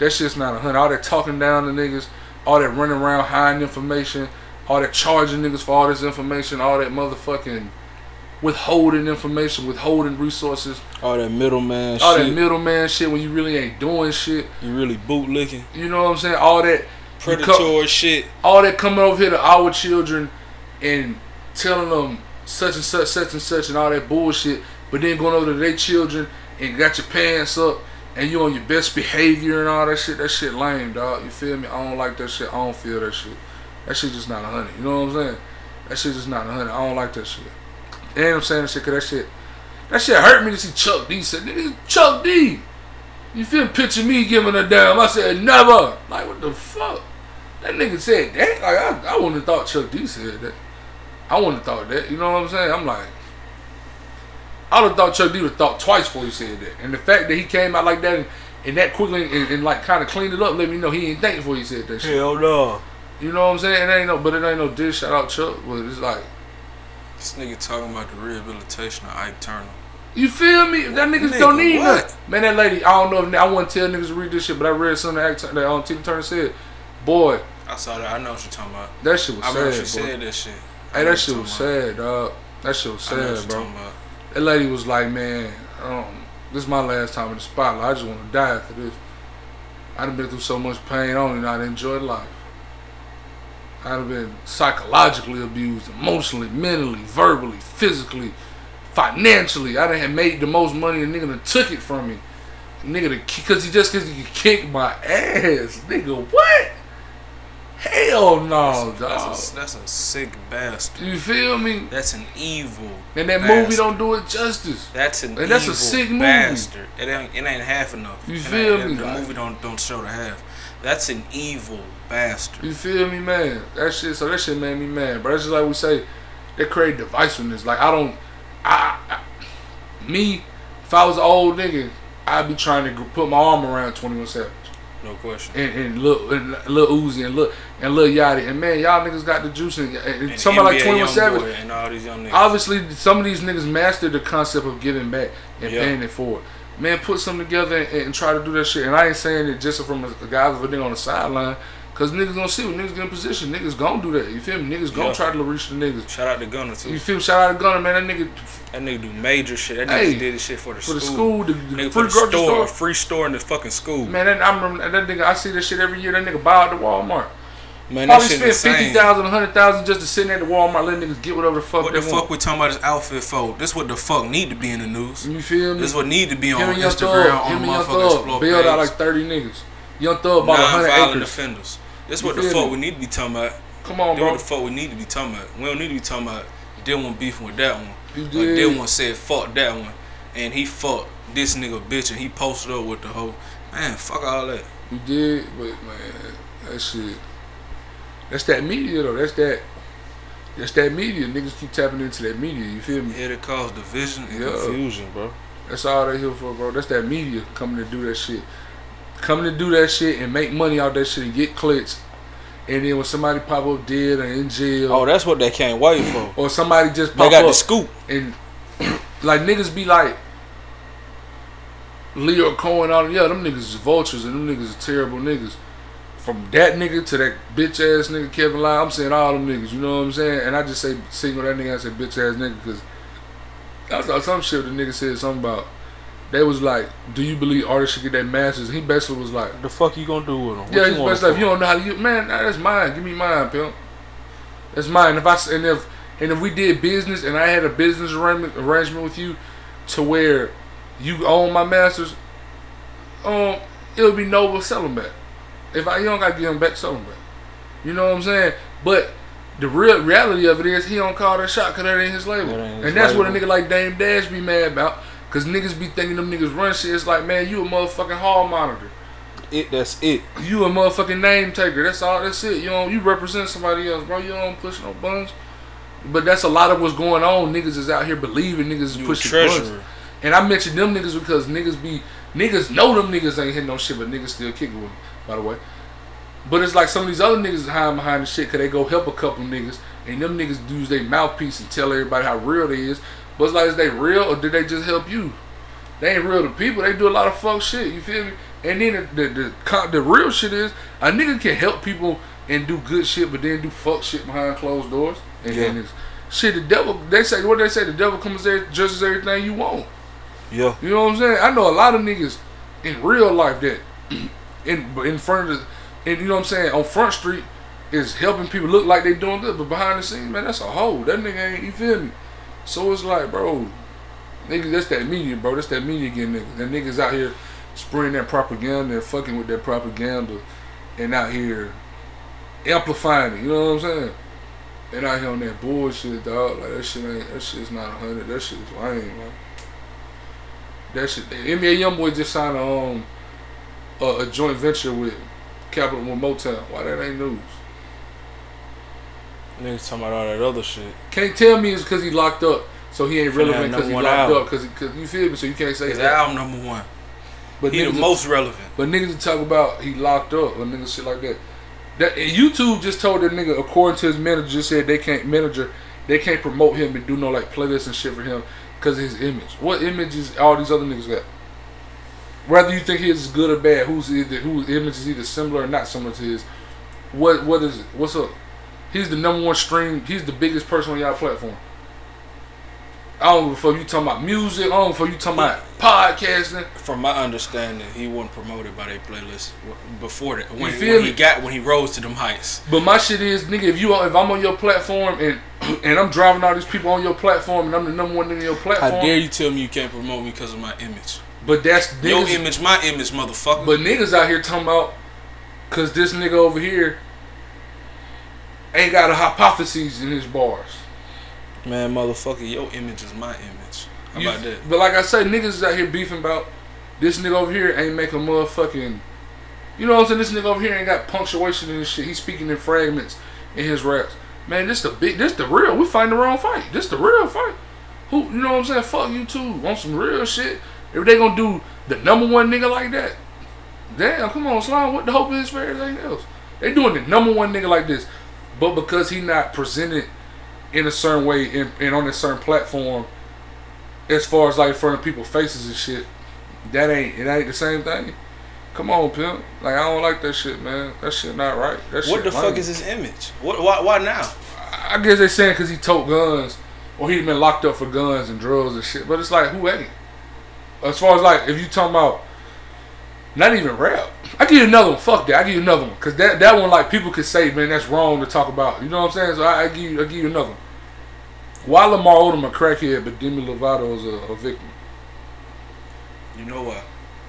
That shit's not a hundred. All that talking down to niggas, all that running around hiding information, all that charging niggas for all this information, all that motherfucking withholding information, withholding resources, All that middleman all shit. that middleman shit when you really ain't doing shit. you really bootlicking. You know what I'm saying? All that Predatory shit. all that coming over here to our children and telling them such and such, such and such, and all that bullshit, but then going over to their children and got your pants up and you on your best behavior and all that shit. That shit lame, dog. You feel me? I don't like that shit. I don't feel that shit. That shit just not a hundred. You know what I'm saying? That shit just not a hundred. I don't like that shit. And I'm saying that shit because that shit, that shit hurt me to see Chuck D say, nigga, Chuck D. You feel picture me giving a damn? I said never. Like what the fuck? That nigga said that. Like I, I wouldn't have thought Chuck D said that. I wouldn't have thought that. You know what I'm saying? I'm like, I would have thought Chuck D would have thought twice before he said that. And the fact that he came out like that and, and that quickly and, and like kind of cleaned it up, let me know he ain't think before he said that shit. Hell no. You know what I'm saying? It ain't no, but it ain't no dish. Shout out Chuck, but it's like, This nigga talking about the rehabilitation of Ike Turner. you feel me? That niggas Nigga, don't need what? nothing. Man, that lady, I don't know if I want to tell niggas to read this shit, but I read something that, act- that um, Tina Turner said. Boy, I saw that. I know what you're talking about. that shit was I remember sad, she boy. said that shit. I Hey, that shit was sad, dog. That shit was I sad, bro. That lady was like, man, um, this is my last time in the spotlight. I just want to die after this. I done been through so much pain. I don't even know how to enjoy life. I'd have been psychologically abused, emotionally, mentally, verbally, physically, financially. I done had made the most money, and nigga done took it from me. Nigga, because he just because he could kick my ass, nigga. What? Hell no, That's, dog. that's, a, that's a sick bastard. You feel me? That's an evil. And that bastard. movie don't do it justice. That's an And that's a evil sick movie. bastard. It ain't, it ain't half enough. You It feel me, The movie don't don't show the half. That's an evil bastard. You feel me, man? That shit. So that shit made me mad. But that's just like we say, they create divisiveness. Like I don't, I, I me, if I was an old nigga, I'd be trying to put my arm around Twenty One Savage No question. and and look and Lil Uzi and look and Lil Yachty and man, y'all niggas got the juice and, and And somebody like Twenty One Savage. and all these young niggas. Obviously, some of these niggas mastered the concept of giving back and Yeah. paying it forward. Man, put something together and, and try to do that shit. And I ain't saying it just from a, a guy with a nigga on the sideline, cause niggas gonna see when niggas get in position. Niggas gonna do that. You feel me? Niggas gonna try to reach the niggas. Shout out to Gunna too. You feel me? Shout out to Gunna, man. That nigga That nigga do major shit. That nigga Hey, did this shit for the school. for school. the school, the, the free grocery store, store. free store in the fucking school. Man, that, I remember that nigga. I see this shit every year. That nigga buy out the Walmart. Man, that Probably spent fifty thousand, hundred thousand just to sit at the Walmart, let niggas get whatever the fuck What the want. fuck we talking about this outfit for? This what the fuck need to be in the news. You feel me? This what need to be on Him and Young Instagram Thug, on Young motherfucking explore bailed out like thirty niggas. Young Thug bought hundred Non-violent acres. offenders. This You what the fuck me? we need to be talking about. Come on, This bro. what the fuck we need to be talking about. We don't need to be talking about did one beefing with that one. You Or did. did one said fuck that one. And he fucked this nigga bitch and he posted up with the hoe. Man, fuck all that. You did, but man, that shit. That's that media though. That's that. That's that media. Niggas keep tapping into that media. You feel me? Here to cause division and Yeah. confusion, bro. That's all they here for, bro. That's that media coming to do that shit. Coming to do that shit and make money out that shit and get clicks. And then when somebody pop up dead or in jail, Oh, that's what they can't wait for. or somebody just They pop got up the scoop. and like niggas be like Lyor Cohen, all yeah, them niggas is vultures and them niggas is terrible niggas. From that nigga to that bitch ass nigga Kevin Liles, I'm saying all them niggas, you know what I'm saying? And I just say single that nigga, I say bitch ass nigga because I saw some shit the nigga said something about. They was like, "Do you believe artists should get their masters?" He basically was like, The fuck you gonna do with them? yeah, he's best like, you don't know how to use man. Nah, that's mine. Give me mine, pimp. That's mine. If I and if and if we did business and I had a business arrangement arrangement with you, to where you own my masters, um, it'll be noble sell them back. If I you don't gotta give them back, sell them back. You know what I'm saying? But the real reality of it is he don't call that shot because that ain't his label, That ain't his and that's what a nigga like Dame Dash be mad about. Cause niggas be thinking them niggas run shit. It's like, man, you a motherfucking hall monitor. It. That's it. You a motherfucking name taker. That's all. That's it. You know, you represent somebody else, bro. You don't push no buns. But that's a lot of what's going on. Niggas is out here believing niggas is You a pushing buns. treasurer. And I mentioned them niggas because niggas be niggas know them niggas ain't hitting no shit, but niggas still kicking with them. By the way, but it's like some of these other niggas is hiding behind the shit because they go help a couple niggas, and them niggas use their mouthpiece and tell everybody how real they is. But it's like, is they real or did they just help you? They ain't real to people. They do a lot of fuck shit. You feel me? And then the the the, the real shit is a nigga can help people and do good shit, but then do fuck shit behind closed doors. And then Yeah. it's shit. The devil. They say what they say. The devil comes there judges everything you want. Yeah. You know what I'm saying? I know a lot of niggas in real life that in in front of the, and you know what I'm saying on Front Street is helping people look like they doing good, but behind the scenes, man, that's a hoe. That nigga ain't. You feel me? So it's like, bro, nigga, that's that media, bro. That's that media getting niggas. And niggas out here spreading that propaganda and fucking with that propaganda, and out here amplifying it. You know what I'm saying? And out here on that bullshit, dog. Like that shit ain't. That shit's not a hundred. That shit is lame, man. That shit. NBA YoungBoy just signed a um a, a joint venture with Capitol with Motown. Why that ain't news? Niggas talking about all that other shit. Can't tell me it's because he locked up, so he ain't Finna relevant because he locked one up. Because you feel me, so you can't say His that. album number one. But He the niggas, most relevant. but niggas to talk about he locked up or niggas shit like that. That and YouTube just told that nigga according to his manager just said they can't manager they can't promote him and do no like playlists and shit for him because of his image. What image is all these other niggas got? Whether you think his is good or bad, who's either whose image is either similar or not similar to his. What what is it? What's up? He's the number one stream. He's the biggest person on y'all platform. I don't know fuck you talking about music. I don't know fuck you talking about podcasting. From my understanding, he wasn't promoted by their playlist before that. When, when he got when he rose to them heights. But my shit is, nigga, if you if I'm on your platform and and I'm driving all these people on your platform and I'm the number one nigga on your platform. How dare you tell me you can't promote me because of my image? But that's Your image, my image, motherfucker. But niggas out here talking about, cause this nigga over here ain't got a hypothesis in his bars. Man, motherfucker, your image is my image. How You- about that? But like I said, niggas is out here beefing about this nigga over here ain't making motherfucking. You know what I'm saying? This nigga over here ain't got punctuation in his shit. He's speaking in fragments in his raps. Man, this the big, this the real. We fighting the wrong fight. This the real fight. Who, you know what I'm saying? Fuck you too. Want some real shit? If they gonna do the number one nigga like that, damn, come on, Slime. What the hope is for everything else? They doing the number one nigga like this, but because he not presented in a certain way and, and on a certain platform, as far as like in front of people's faces and shit, that ain't it ain't the same thing. Come on, pimp. Like I don't like that shit, man. That shit not right. That What the fuck is his image? What? Why? Why now? I guess they saying because he tote guns or he been locked up for guns and drugs and shit. But it's like who ain't? As far as like if you talking about not even rap, I give you another one. Fuck that. I give you another one because that that one like people could say man that's wrong to talk about. You know what I'm saying? So I, I give you I give you another one. Why Lamar Odom a crackhead but Demi Lovato is a, a victim? You know what?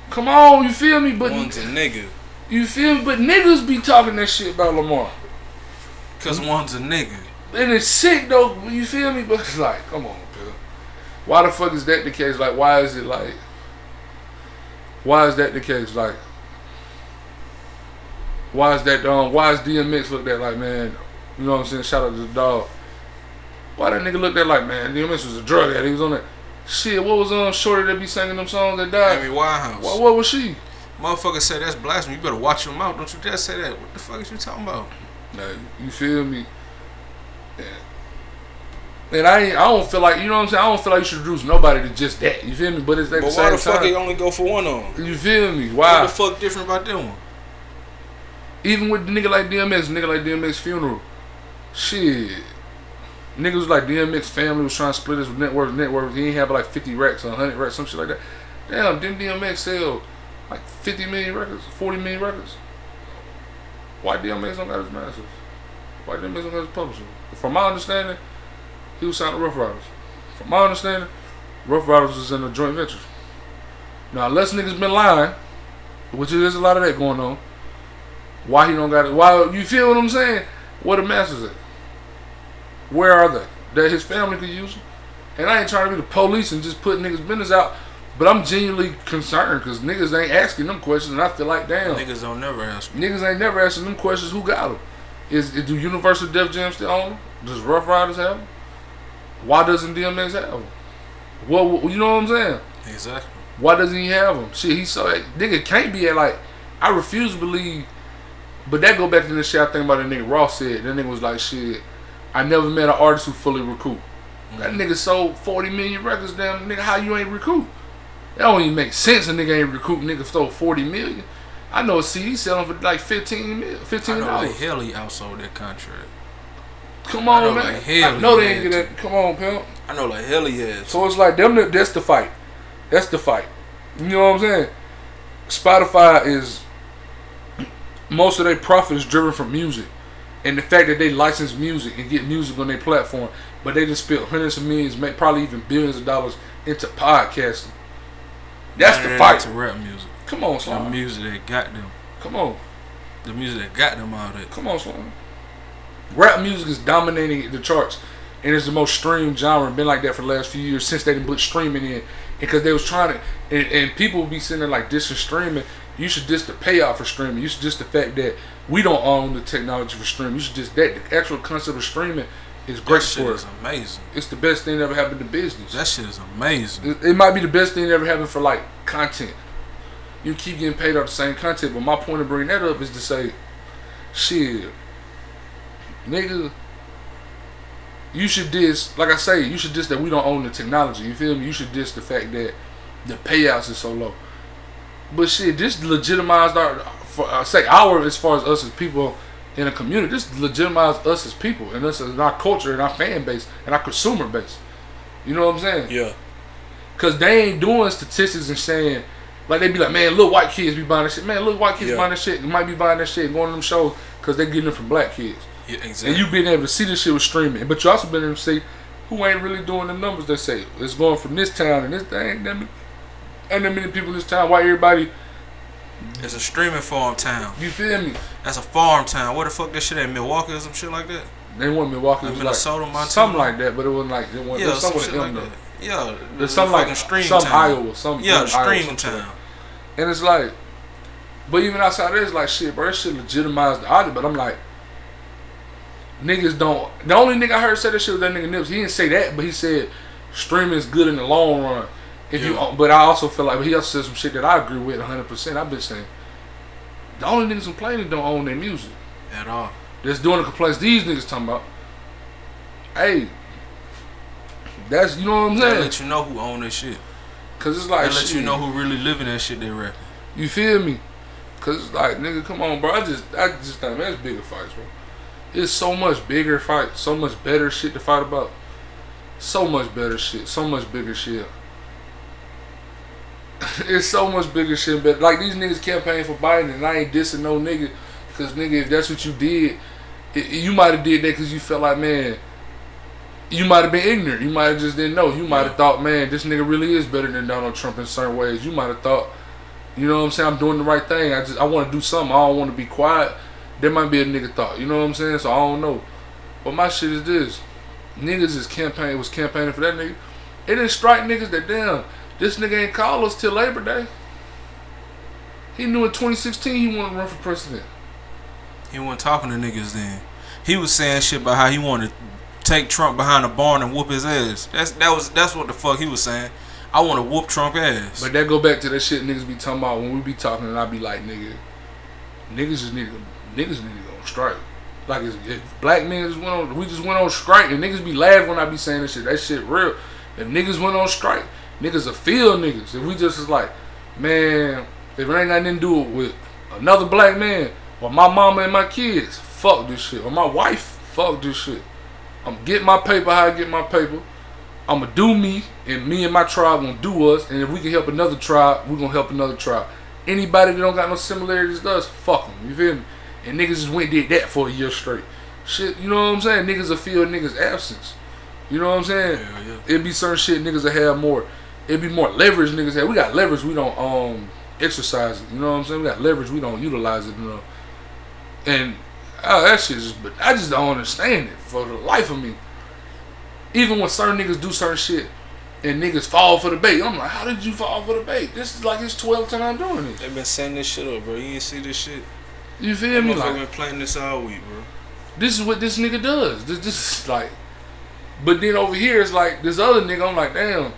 Come on, you feel me? But One's a nigga. you feel me? But niggas be talking that shit about Lamar. Cause one's a nigga. And it's sick though, you feel me? But it's like, come on, Bill. Why the fuck is that the case? Like, why is it like? Why is that the case? Like, why is that? Um, why is DMX looked at like, man? You know what I'm saying? Shout out to the dog. Why that nigga looked at like, man? DMX was a drug addict. He was on that shit. What was um shorty that be singing them songs that died? Amy Winehouse. What, what was she? Motherfucker said that's blasphemy. You better watch your mouth. Don't you dare say that. What the fuck is you talking about? Like, you feel me? Yeah. And I ain't, I don't feel like you know what I'm saying. I don't feel like you should reduce nobody to just that. You feel me? But it's at But the why same the fuck time. he only go for one on? You feel me? Why? What Why? the fuck different about that one? Even with the nigga like DMX, nigga like DMX funeral, shit. Niggas was like DMX family was trying to split his network. Network. He ain't have like 50 racks or 100 racks, some shit like that. Damn, didn't DMX sell like 50 million records, 40 million records? Why DMX don't got his masters? Why DMX don't got his publisher? From my understanding, he was signed to Ruff Ryders. From my understanding, Ruff Ryders was in a joint venture. Now, unless niggas been lying, which there's a lot of that going on. Why he don't got it? Why you feel what I'm saying? Where the masters at? Where are they? That his family could use them. And I ain't trying to be the police and just put niggas' business out, but I'm genuinely concerned because niggas ain't asking them questions, and I feel like damn, Niggas don't never ask me. niggas ain't never asking them questions. Who got them? Is, is do Universal Def Jam still own them? Does Ruff Ryders have them? Why doesn't DMX have them? What what- you know what I'm saying? Exactly. Why doesn't he have them? Shit, he so nigga can't be at like. I refuse to believe, but that go back to the shit I think about the nigga Ross said. That nigga was like, shit. I never met an artist who fully recoup. That mm. nigga sold forty million records. Damn nigga, how you ain't recoup? That don't even make sense. A nigga ain't recoup. Nigga stole forty million. I know a CD selling for like fifteen mil, fifteen know dollars. like hell he outsold that contract. Come on, man. like hell I know they ain't get that. Come on, pimp. I know like hell he has. So it's like them. That's the fight. That's the fight. You know what I'm saying? Spotify is most of their profit is driven from music, and the fact that they license music and get music on their platform, but they just spend hundreds of millions, make probably even billions of dollars into podcasting. That's the fight. To rap music. Come on, The music that got them. Come on, The music that got them all that. come on, Slime. Rap music is dominating the charts, and it's the most streamed genre. Been like that for the last few years since they didn't put streaming in, because they was trying to, and, and people will be sitting there like dissing streaming. You should just the payout for streaming. You should just the fact that we don't own the technology for streaming. You should just that the actual concept of streaming is That great shit for is amazing. It's the best thing that ever happened to business. That shit is amazing. It, it might be the best thing that ever happened for like content. You keep getting paid off the same content, but my point of bringing that up is to say, shit, nigga, you should diss. Like I say, you should diss that we don't own the technology. You feel me? You should diss the fact that the payouts is so low. But shit, this legitimized our, for, uh, say our as far as us as people in a community. This legitimized us as people and us as our culture and our fan base and our consumer base. You know what I'm saying? Yeah. Cause they ain't doing statistics and saying like they be like, man, little white kids be buying that shit. Man, little white kids Yeah. buying that shit. They might be buying that shit, going to them shows because they getting it from black kids. Yeah, And you been able to see this shit with streaming, but you also been able to see who ain't really doing the numbers. They say it's going from this town and this thing. That many, ain't that many people in this town. Why everybody? it's a streaming farm town. You feel me? That's a farm town. Where the fuck that shit at? Milwaukee or some shit like that? They want Milwaukee. Like was Minnesota, like Montana? something like that, but it wasn't like it wasn't. Yeah, some shit like that. Yeah, There's some like stream some town. Iowa, some Yeah, Iowa, streaming town. And it's like, but even outside of this, like shit, bro, that shit legitimize the audit. But I'm like, niggas don't. The only nigga I heard say that shit was that nigga Nips. He didn't say that, but he said streaming is good in the long run. If you, but I also feel like, he also said some shit that I agree with 100. percent I've been saying the only niggas complaining don't own their music. At all. That's doing the complaints. These niggas talking about, hey, that's you know what I'm They saying? let you know who own that shit. Cause it's like They let you know who really living that shit they rapping. You feel me? Cause it's like nigga, come on, bro. I just, I just think it's bigger fights, bro. It's so much bigger fight, so much better shit to fight about. So much better shit, so much bigger shit. it's so much bigger shit, but like these niggas campaign for Biden, and I ain't dissing no nigga, cause nigga, if that's what you did, it, you might have did that cause you felt like man. You might have been ignorant. You might have just didn't know. You might have Yeah. thought, man, this nigga really is better than Donald Trump in certain ways. You might have thought, you know what I'm saying? I'm doing the right thing. I just I want to do something. I don't want to be quiet. There might be a nigga thought. You know what I'm saying? So I don't know. But my shit is this: niggas is campaign was campaigning for that nigga. It didn't strike niggas that damn this nigga ain't call us till Labor Day. He knew in 2016 he wanted to run for president. He wasn't talking to niggas then. He was saying shit about how he wanted to take Trump behind the barn and whoop his ass. That's that was that's what the fuck he was saying. I want to whoop Trump ass. But that go back to that shit niggas be talking about when we be talking and I be like, nigga, niggas just need to, niggas need to go on strike. Like if, if black men just went on, we just went on strike and niggas be laughing when I be saying this shit. That shit real. If niggas went on strike, niggas will feel niggas. If we just is like, man, if it ain't nothing to do with another black man or my mama and my kids, fuck this shit. Or my wife, fuck this shit. I'm getting my paper how I get my paper. I'ma do me, and me and my tribe gonna do us. And if we can help another tribe, we gonna help another tribe. Anybody that don't got no similarities to us, fuck them. You feel me? And niggas just went and did that for a year straight. Shit, you know what I'm saying? Niggas will feel niggas' absence. You know what I'm saying? Yeah, yeah. It'd be certain shit niggas will have more. It'd be more leverage niggas have. We got leverage, we don't um exercise it. You know what I'm saying? We got leverage, we don't utilize it. You know. And oh, that shit just, but I just don't understand it for the life of me. Even when certain niggas do certain shit and niggas fall for the bait, I'm like, how did you fall for the bait? This is like his 12th time doing this. They been setting this shit up, bro. You ain't see this shit. You feel me? Like, been playing this all week, bro. this is what this nigga does. This, this is like, but then over here it's like this other nigga. I'm like, damn.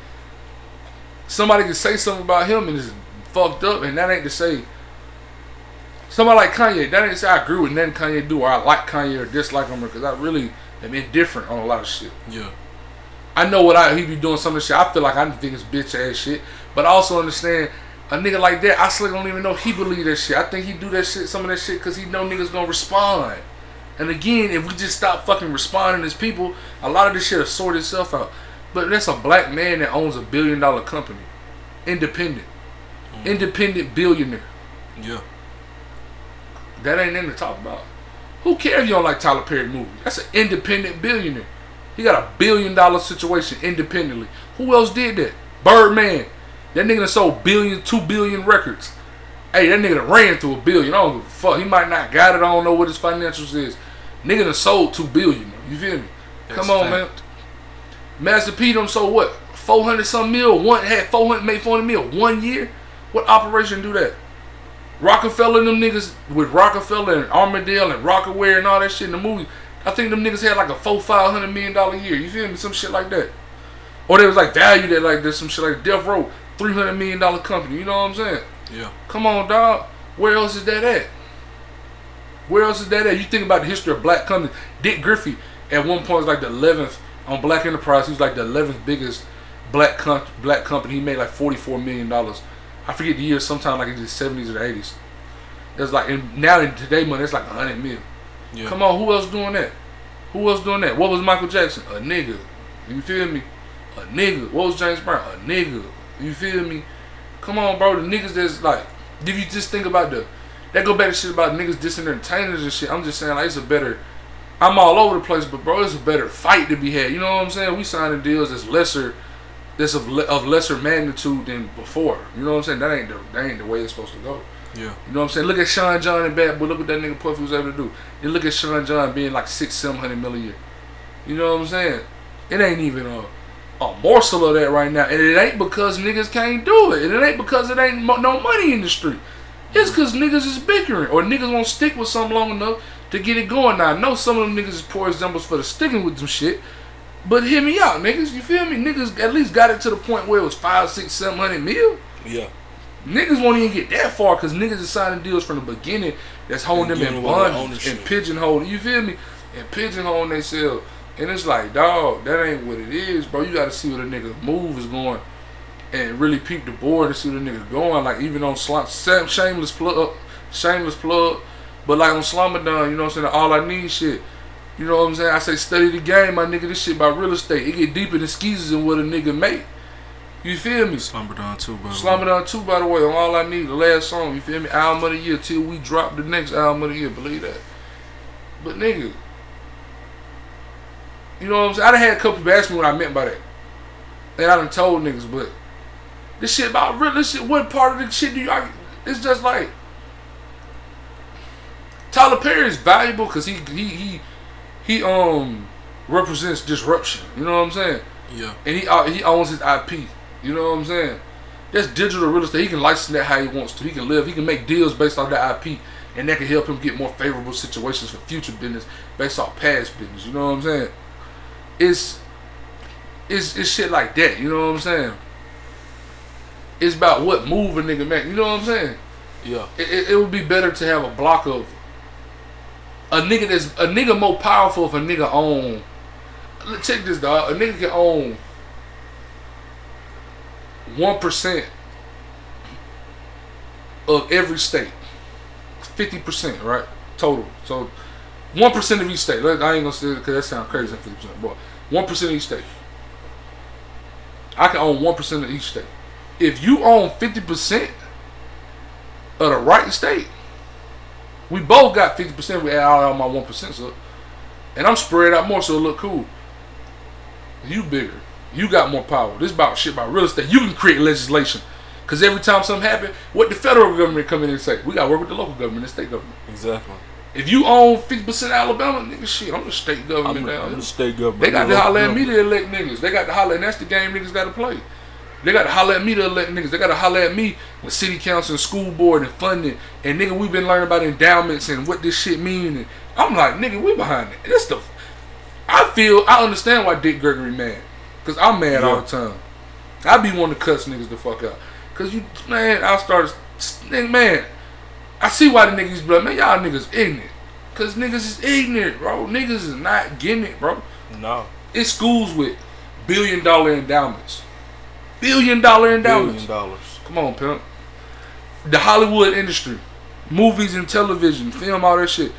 Somebody can say something about him and it's fucked up, and that ain't to say. Somebody like Kanye, that ain't to say I agree with nothing Kanye do or I like Kanye or dislike him because I really am indifferent on a lot of shit. Yeah. I know what I he be doing some of the shit. I feel like I think it's bitch ass shit, but I also understand a nigga like that. I still don't even know he believe that shit. I think he do that shit, some of that shit, because he know niggas gonna respond. And again, if we just stop fucking responding as people, a lot of this shit will sort itself out. But that's a black man that owns a billion dollar company, independent, mm-hmm. independent billionaire. Yeah. That ain't nothing to talk about. Who cares if you don't like Tyler Perry movie? That's an independent billionaire. He got a billion dollar situation independently. Who else did that? Birdman. That nigga done sold billion, two billion records. Hey, that nigga done ran through a billion. I don't give a fuck. He might not got it. I don't know what his financials is. Nigga done sold two billion. You feel me? That's Come on, fact. man. Master P done sold what? 400 some mil. One had 400, made 400 mil. One year? What operation do that? Roc-A-Fella and them niggas with Roc-A-Fella and Armadale and Rocawear and all that shit in the movie. I think them niggas had like a four, five hundred million dollar year. You feel me? Some shit like that. Or they was like valued at like this, some shit like Death Row, three hundred million dollar company. You know what I'm saying? Yeah. Come on, dog. Where else is that at? Where else is that at? You think about the history of black companies. Dick Griffey at one point was like the eleventh on Black Enterprise. He was like the eleventh biggest black com- black company. He made like forty four million dollars. I forget the year. Sometime like in the seventies or the eighties. It's like and now in today money, it's like a hundred mil. Yeah. Come on, who else doing that? Who else doing that? What was Michael Jackson? A nigga. You feel me? A nigga. What was James Brown? A nigga. You feel me? Come on, bro. The niggas that's like, if you just think about the, that go back to shit about niggas dissing entertainers and shit. I'm just saying like it's a better. I'm all over the place, but bro, it's a better fight to be had. You know what I'm saying? We signing deals that's lesser, that's of, le- of lesser magnitude than before. You know what I'm saying? That ain't the that ain't the way it's supposed to go. Yeah. You know what I'm saying? Look at Sean John and Bad Boy. Look what that nigga Puffy was able to do. You look at Sean John being like six, seven hundred million a year. You know what I'm saying? It ain't even a, a morsel of that right now. And it ain't because niggas can't do it. And it ain't because it ain't mo- no money in the street. It's because niggas is bickering or niggas won't stick with something long enough to get it going. Now, I know some of them niggas is poor examples for the sticking with some shit. But hear me out, niggas. You feel me? Niggas at least got it to the point where it was five, six, seven hundred mil. Yeah. Niggas won't even get that far because niggas is signing deals from the beginning that's holding them in bondage and pigeonholing. You feel me? And pigeonholing themselves. And it's like, dog, that ain't what it is, bro. You got to see where the nigga move is going and really peep the board and see where the nigga going. Like even on slum, same shameless plug, shameless plug. But like on Slamadan, you know what I'm saying? All I need shit. You know what I'm saying? I say study the game, my nigga. This shit about real estate. It get deeper than skeezers and what a nigga make. You feel me? Slumber Don too, bro. Slum it on two, by the way, on all I need, the last song, you feel me? Album of the year till we drop the next album of the year, believe that. But nigga, you know what I'm saying? I done had a couple people ask me what I meant by that. And I done told niggas, but this shit about real, this shit, what part of the shit do you, I, it's just like, Tyler Perry is valuable because he, he, he, he, um, represents disruption, you know what I'm saying? Yeah. and he uh, he owns his IP. You know what I'm saying? That's digital real estate. He can license that how he wants to. He can live. He can make deals based on that IP, and that can help him get more favorable situations for future business based off past business. You know what I'm saying? It's it's it's shit like that. You know what I'm saying? It's about what move a nigga make. You know what I'm saying? Yeah. It, it, it would be better to have a block of a nigga that's a nigga more powerful if a nigga own. Check this, dog. A nigga can own one percent of every state. Fifty percent, right? Total. So one percent of each state. Look, I ain't gonna say because that sounds crazy. Fifty percent, but one percent of each state. I can own one percent of each state. If you own fifty percent of the right state, we both got fifty percent. We add all my one percent, so and I'm spread out more, so it look cool. You bigger. You got more power. This about shit about real estate. You can create legislation. Cause every time something happen, what the federal government come in and say, we gotta work with the local government and state government. Exactly. If you own fifty percent Alabama, nigga, shit, I'm the state government I'm, down I'm the state government. They got the to holler at me to elect niggas. They got to holler, and that's the game niggas got to play. They got to holler at me to elect niggas. They got to holler at me with city council and school board and funding. And nigga, we've been learning about endowments and what this shit mean. And I'm like, nigga, we behind it. This the. I feel I understand why Dick Gregory mad, cause I'm mad all the time. I be wanting to cuss niggas the fuck out, cause you man, I started, nigga, man. I see why the niggas be like, man, y'all niggas ignorant. Cause niggas is ignorant, bro. Niggas is not getting it, bro. No. It's schools with billion dollar endowments. Billion dollar endowments. Billion dollars. Come on, pimp. The Hollywood industry, movies and television, film, all that shit,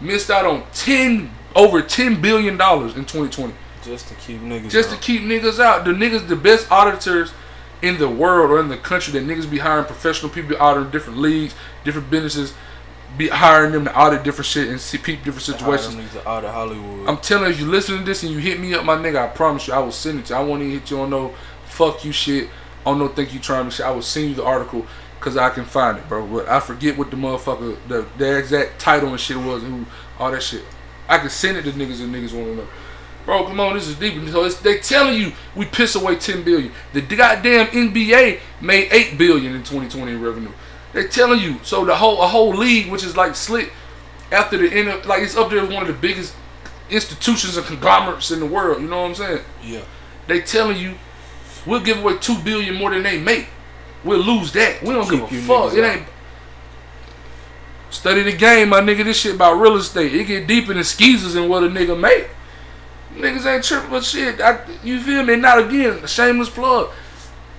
missed out on ten over ten billion dollars in 2020 Just to keep niggas. just to out. keep niggas out. The niggas, the best auditors in the world or in the country that niggas be hiring professional people out in different leagues, different businesses, be hiring them to audit different shit and see peep different situations. Niggas Hollywood. I'm telling you, if you listen to this and you hit me up, my nigga, I promise you, I will send it to you. I won't even hit you on no fuck you shit, on no think you trying to shit. I will send you the article because I can find it, bro. But I forget what the motherfucker, the, the exact title and shit was and who, all that shit. I can send it to niggas and niggas want to know. Bro, come on, this is deep. So it's, they telling you we piss away 10 billion. The goddamn NBA made 8 billion in 2020 in revenue. They telling you. So the whole a whole league, which is like slick after the end of like it's up there with one of the biggest institutions and conglomerates in the world. You know what I'm saying? yeah. They telling you we'll give away two billion more than they make. We'll lose that. We don't Keep give a fuck. It out. ain't. Study the game, my nigga. This shit about real estate. It get deeper than skeezers and what a nigga make. Niggas ain't tripping, but shit. I, you feel me? Not again. A shameless plug.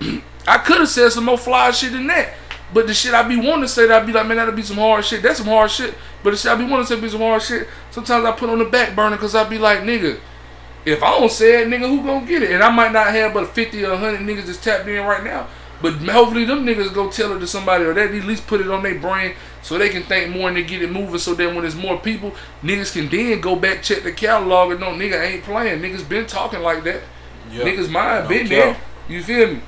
I could have said some more fly shit than that. But the shit I be wanting to say, that I be like, man, that'll be some hard shit. That's some hard shit. But the shit I be wanting to say be some hard shit. Sometimes I put on the back burner because I be like, nigga, If I don't say it, nigga, who gonna get it? And I might not have but 50 or 100 niggas that's tapped in right now. But hopefully them niggas go tell it to somebody or they at least put it on their brain so they can think more and they get it moving so then when there's more people, niggas can then go back, check the catalog and no nigga ain't playing. Niggas been talking like that. Yeah. Niggas mind been there. You feel me?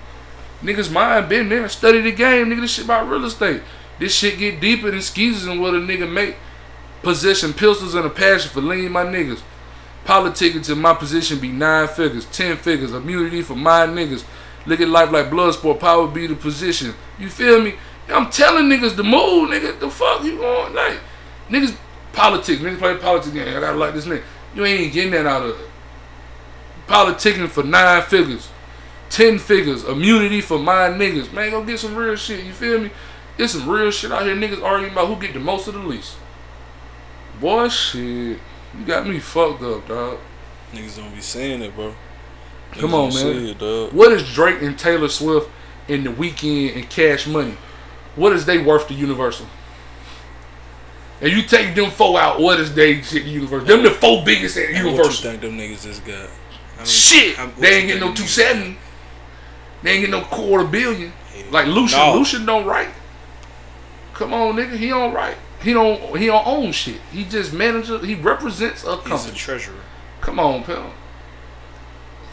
Niggas mind been there. Study the game, nigga. This shit about real estate. This shit get deeper than skeezers and what a nigga make. Possession pistols and a passion for lean my niggas. Politicking to my position be nine figures, ten figures. Immunity for my niggas. Look at life like blood sport. Power be the position. You feel me? I'm telling niggas the move, nigga. The fuck you on? like? Niggas politics. Niggas play politics game. I gotta like this nigga. You ain't getting that out of it. Politicking for nine figures, ten figures. Immunity for my niggas. Man, go get some real shit. You feel me? There's some real shit out here. Niggas arguing about who get the most of the least. Boy, shit. You got me fucked up, dog. Niggas don't be saying it, bro. Niggas Come on, man. It. What is Drake and Taylor Swift in the Weeknd and Cash Money? What is they worth to Universal? And you take them four out, what is they shit to Universal? Them the four biggest at What you Universal. think them niggas just got? I mean, Shit, what they ain't getting no two seventy. They ain't getting no quarter billion. Like Lucian, no. Lucian don't write. Come on, nigga, he don't write. He don't. He don't own shit. He just manages. He represents a company. He's a treasurer. Come on, pal.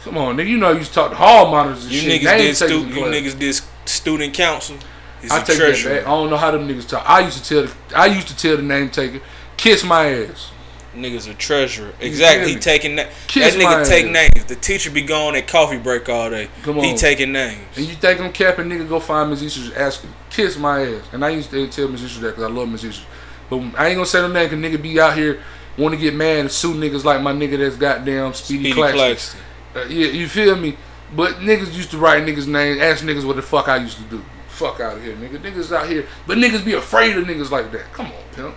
Come on, nigga. You know you used to talk to hall monitors and You shit. niggas did stu- You niggas did student council. He's I take that back. I don't know how them niggas talk. I used to tell. The, I used to tell the name taker, kiss my ass. Niggas a treasurer. Exactly. He taking that. Kiss that nigga take ass. names. The teacher be going at coffee break all day. Come on. He taking names. And you think I'm capping, nigga? Go find Miss Isha, ask her, kiss my ass. And I used to tell Miss Isha that because I love Miss Isha. But I ain't gonna say no name because nigga be out here want to get mad and sue niggas like my nigga that's goddamn Speedy, Speedy. Claxton. Uh, yeah, you feel me? But niggas used to write niggas' names, ask niggas what the fuck I used to do. Fuck out of here, nigga. Niggas out here, but niggas be afraid of niggas like that. Come on, pimp.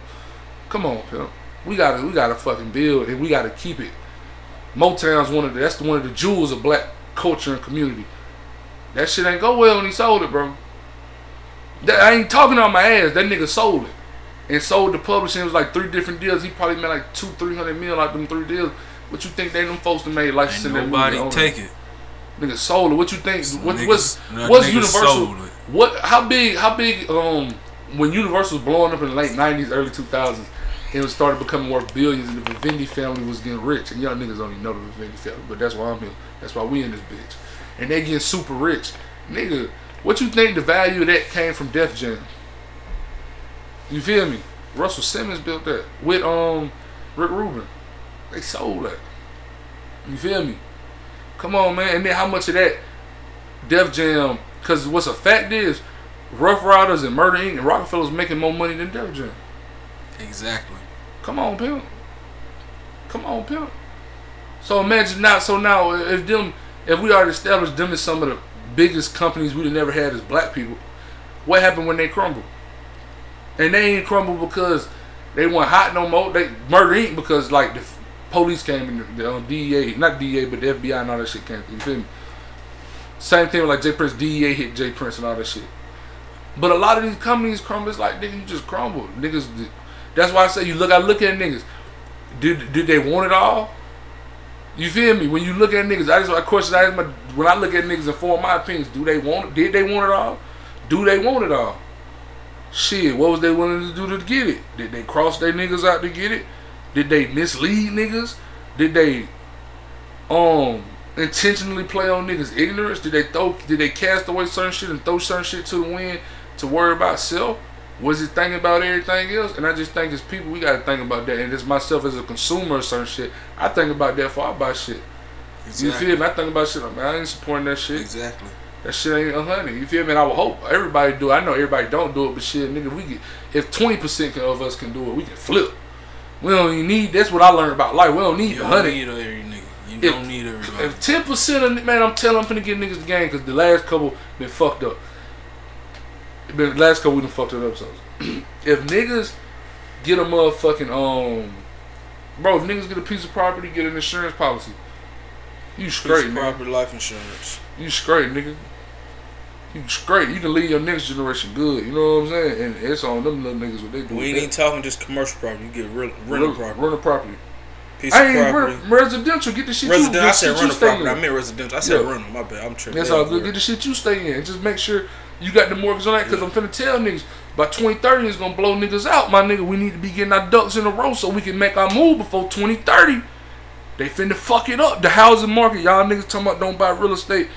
Come on, pimp. We gotta, we gotta fucking build, and we gotta keep it. Motown's one of the, that's one of the jewels of black culture and community. That shit ain't go well when he sold it, bro. That, I ain't talking on my ass. That nigga sold it and sold the publishing. It was like three different deals. He probably made like two, three hundred mil out them three deals. What you think they them folks that made licensing that nobody on take it. Nigga sold it. What you think? What, Niggas- what's what's Universal? What? How big? How big? Um, when Universal was blowing up in the late '90s, early 2000s, it started becoming worth billions, and the Vivendi family was getting rich. And y'all niggas even know the Vivendi family, but that's why I'm here. That's why we in this bitch. And they getting super rich, nigga. What you think the value of that came from Def Jam? You feel me? Russell Simmons built that with um Rick Rubin. They sold that. You feel me? Come on, man. And then how much of that Def Jam? Because what's a fact is, Ruff Ryders and Murder Inc. and Roc-A-Fella's making more money than Def Jam. Exactly. Come on, pimp. Come on, pimp. So imagine now. So now, if them, if we already established them as some of the biggest companies we'd never had as black people, what happened when they crumbled? And they ain't crumbled because they weren't hot no more. They Murder Inc. because like the police came and the um, DEA, not DEA, but the FBI and all that shit came. You feel me? Same thing with like J Prince. DEA hit J Prince and all that shit. But a lot of these companies crumble. It's like nigga, you just crumble. Niggas. That's why I say you look. I look at niggas. Did did they want it all? You feel me? When you look at niggas, I just a question I my when I look at niggas and form my opinions. Do they want it? Did they want it all? Do they want it all? Shit, what was they willing to do to get it? Did they cross their niggas out to get it? Did they mislead niggas? Did they um intentionally play on niggas' ignorance? Did they throw? Did they cast away certain shit and throw certain shit to the wind to worry about self? Was it thinking about everything else? And I just think as people, we gotta think about that. And as myself as a consumer of certain shit, I think about that before I buy shit. You feel me? I think about shit. Like, man, I ain't supporting that shit. Exactly. That shit ain't a hundred. You feel me? And I would hope everybody do. it. I know everybody don't do it, but shit, nigga, we get if twenty percent of us can do it, we can flip. We don't even need. That's what I learned about life. We don't need You the don't hundred. need every nigga. You If- don't need everybody. If ten percent of man, I'm telling, I'm finna get niggas the game because the last couple been fucked up. The last couple we done fucked up episodes. if niggas get a motherfucking um, bro, if niggas get a piece of property, get an insurance policy. You straight, nigga. property life insurance. You straight, nigga. You straight. You can leave your next generation good. You know what I'm saying? And it's on them little niggas what they do. We ain't even talking just commercial property. You get real rental Rent- property. Rental property. Piece I of ain't property. re- residential. Get the shit you. Residential. the I said you rental stay property. in. I meant residential. I said Yeah. rental. My bad. I'm tripping. That's all good. Get the shit you stay in. Just make sure you got the mortgage on that. Cause I'm finna tell niggas by 2030 it's gonna blow niggas out. My nigga, we need to be getting our ducks in a row so we can make our move before 2030. They finna fuck it up. The housing market, y'all niggas talking about don't buy real estate.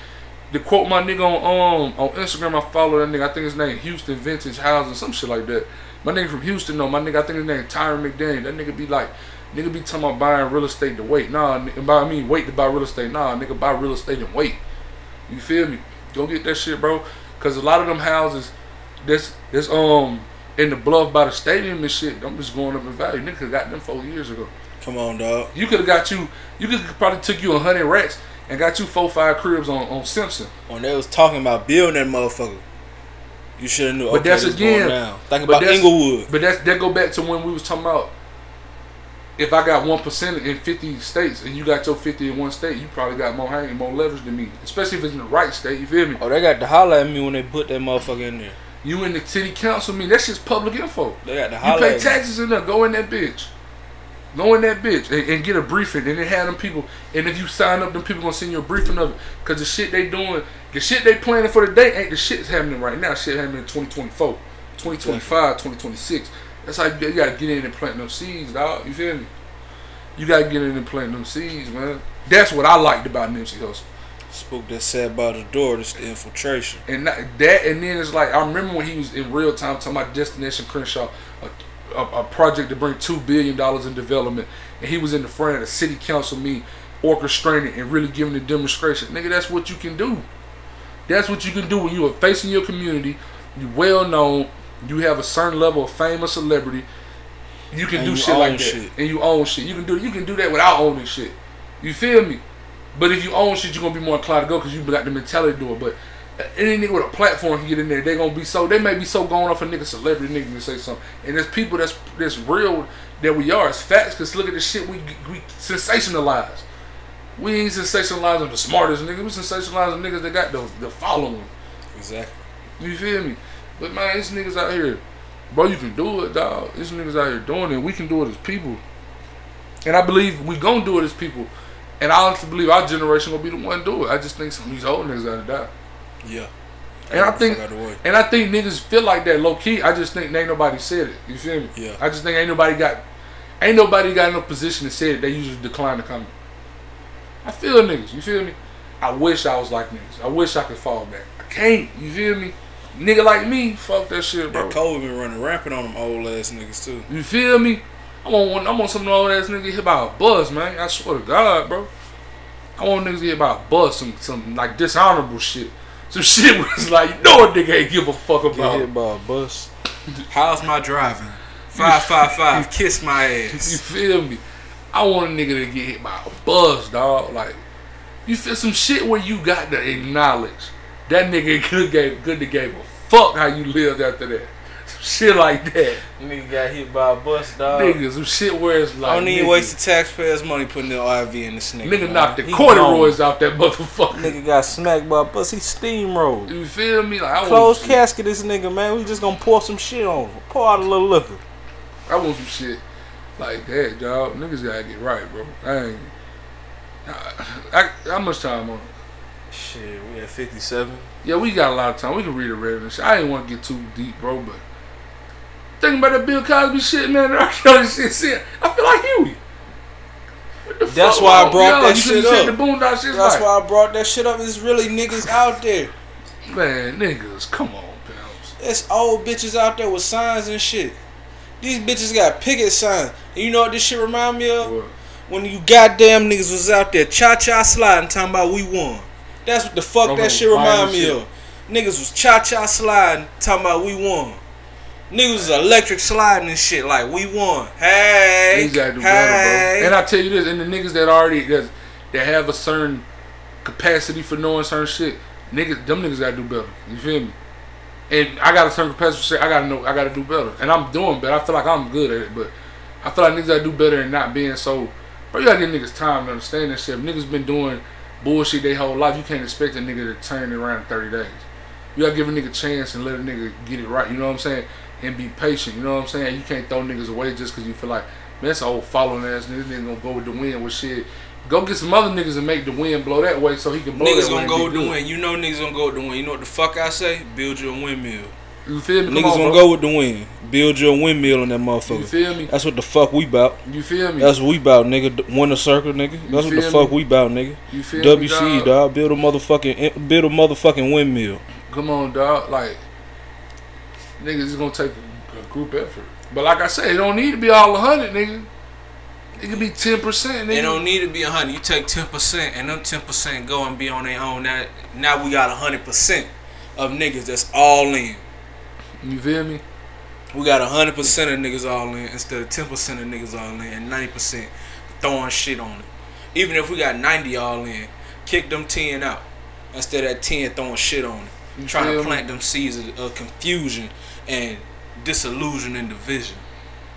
To quote my nigga on um on Instagram, I follow that nigga. I think his name Houston Vintage Housing, some shit like that. My nigga from Houston though. My nigga, I think his name Tyron McDaniel. That nigga be like, nigga be talking about buying real estate to wait. Nah, nigga, buy I mean wait to buy real estate. Nah, nigga buy real estate and wait. You feel me? Go get that shit, bro. Cause a lot of them houses, this this um in the bluff by the stadium and shit, I'm just going up in value. Nigga got them four years ago. Come on, dog. You could have got you. You could probably took you a hundred racks and got you four five cribs on on Simpson. When they was talking about building that motherfucker, you should have knew. But okay, that's again- Going down. Think about Inglewood. But that's that go back to when we was talking about. If I got one percent in fifty states and you got your fifty in one state, you probably got more and more leverage than me. Especially if it's in the right state. You feel me? Oh, they got to holler at me when they put that motherfucker in there. You in the city council meeting? That's just public info. They got to You pay taxes in there. Go in that bitch. Go in that bitch and, and get a briefing. And then have them people. And if you sign up, them people gonna send you a briefing of it. Cause the shit they doing, the shit they planning for the day ain't the shit that's happening right now. Shit happening in 2024, 2025, 2026. That's how you, you gotta get in and plant them seeds, dog. You feel me? You gotta get in and plant them seeds, man. That's what I liked about Nipsey Hussle. Spook that sat by the door. This the infiltration. And not, that, and then it's like I remember when he was in real time talking about Destination Crenshaw, a, a, a project to bring two billion dollars in development, and he was in the front of the city council meeting, orchestrating and really giving the demonstration. Nigga, that's what you can do. That's what you can do when you are facing your community. You well known. You have a certain level of fame or celebrity. You can And do you shit like that, shit. and you own shit. You can do you can do that without owning shit. You feel me? But if you own shit, you're gonna be more inclined to go because you got the mentality to do it. But any nigga with a platform can get in there. They gonna be so they may be so going off a nigga celebrity nigga to say something. And there's people that's that's real that we are. It's facts. Cause look at the shit we we sensationalize. We ain't sensationalizing the smartest niggas. We sensationalizing niggas that got the the following. Exactly. You feel me? But man, these niggas out here, bro, you can do it, dog. These niggas out here doing it. We can do it as people. And I believe we gonna do it as people. And I honestly believe our generation gonna be the one to do it. I just think some of these old niggas gotta die. Yeah. And I think, fuck out the way. and I think niggas feel like that low key. I just think ain't nobody said it. You feel me? Yeah. I just think ain't nobody got, ain't nobody got no position to say it. They usually decline to comment. I feel niggas. You feel me? I wish I was like niggas. I wish I could fall back. I can't. You feel me? Nigga like me, fuck that shit, bro. That COVID been running rampant on them old ass niggas too. You feel me? I want one, I want some old ass nigga hit by a bus, man. I swear to God, bro. I want niggas to get hit by a bus, some some like dishonorable shit. Some shit was like, you know a nigga ain't give a fuck Get about. hit by a bus. How's my driving? Five five five. Kiss my ass. You feel me? I want a nigga to get hit by a bus, dog. Like, you feel some shit where you got to acknowledge that nigga could gave good to gave a fuck how you lived after that. Some shit like that. Nigga got hit by a bus, dog. Nigga, some shit where it's like I don't even nigga, waste the taxpayers' money putting the RV in this nigga. nigga man. knocked the He corduroys off that motherfucker. Nigga got smacked by a bus. He steamrolled. You feel me? Like I Closed casket, this nigga, man. We just gonna pour some shit on. him. Pour out a little liquor. I want some shit like that, dog. Niggas gotta get right, bro. I ain't. I, I, how much time on? it? Shit, we at 57. Yeah, we got a lot of time. We can read a Reddit and shit. I ain't want to get too deep, bro, but thinking about that Bill Cosby shit, man, that R. Kelly shit, shit, I feel like Huey. What the That's fuck, why I brought Yo, that you shit up. The Boondock shit's That's like, why I brought that shit up. It's really niggas out there. man, niggas, come on, pals. It's old bitches out there with signs and shit. These bitches got picket signs. And you know what this shit remind me of? What? When you goddamn niggas was out there cha cha sliding talking about we won. That's what the fuck that shit remind me shit. of. Niggas was cha cha sliding talking about we won. Niggas was electric sliding and shit like we won. Hey, Niggas gotta do hey. better, bro. And I tell you this, and the niggas that already that that have a certain capacity for knowing certain shit, niggas, them niggas gotta do better. You feel me? And I got a certain capacity for shit. I gotta know. I gotta do better, and I'm doing better. I feel like I'm good at it, but I feel like niggas gotta do better and not being so. Bro, you gotta give niggas time to understand that shit. If niggas been doing bullshit their whole life, you can't expect a nigga to turn it around in 30 days. You gotta give a nigga a chance and let a nigga get it right. You know what I'm saying? and be patient. You know what I'm saying? You can't throw niggas away just because you feel like man, that's an old following ass nigga. This nigga gonna go with the wind with shit. Go get some other niggas and make the wind blow that way so he can blow Niggas that way gonna go with the wind. You know niggas gonna go with the wind. You know what the fuck I say? Build you a windmill. You feel me? Come niggas on, gonna bro. go with the wind. Build your windmill on that motherfucker. You feel me? That's what the fuck we bout. You feel me? That's what we bout, nigga. Win a circle, nigga. That's what the feel fuck we bout, nigga. You feel me, WC, dog? dog. Build a motherfucking eh, build a motherfucking windmill. Come on, dog. Like niggas is gonna take a, a group effort. But like I said, it don't need to be all a hundred, nigga. It could be ten percent, nigga. It don't need to be a hundred. You take ten percent, and them ten percent go and be on their own. Now, now we got hundred percent of niggas that's all in. You feel me? We got hundred percent of niggas all in instead of ten percent of niggas all in, and ninety percent throwing shit on it. Even if we got ninety all in, kick them ten out instead of ten throwing shit on it. You trying to me? plant them seeds of confusion and disillusion and division.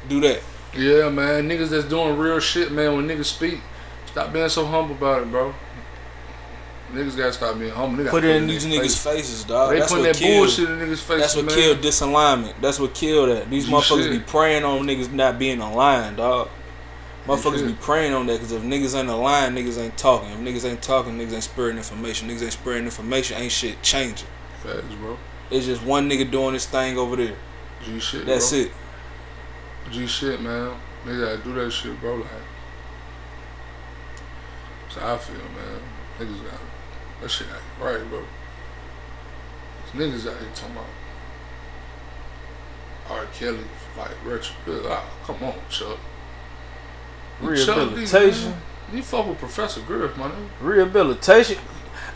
Do that. Yeah, man. Niggas that's doing real shit, man. When niggas speak, stop being so humble about it, bro. Niggas gotta stop being humble. They gotta Put it in these niggas' face. faces, dog. They That's putting what that killed. bullshit in niggas' faces, That's what man. killed disalignment. That's what killed that. These You motherfuckers be praying on niggas not being aligned, dog. Motherfuckers be praying on that because if niggas ain't aligned, niggas ain't talking. If niggas ain't talking, niggas ain't spreading information. Niggas ain't spreading information, ain't shit changing. Facts, bro. It's just one nigga doing this thing over there. G shit. That's bro. it. G shit, man. Niggas gotta do that shit, bro. Like, that's how I feel, man. Niggas got that shit ain't right, bro. These niggas out here talking about R. Kelly, like retro. Ah, come on, Chuck. You Chuck Rehabilitation. man. You fuck with Professor Griff, my nigga. Rehabilitation.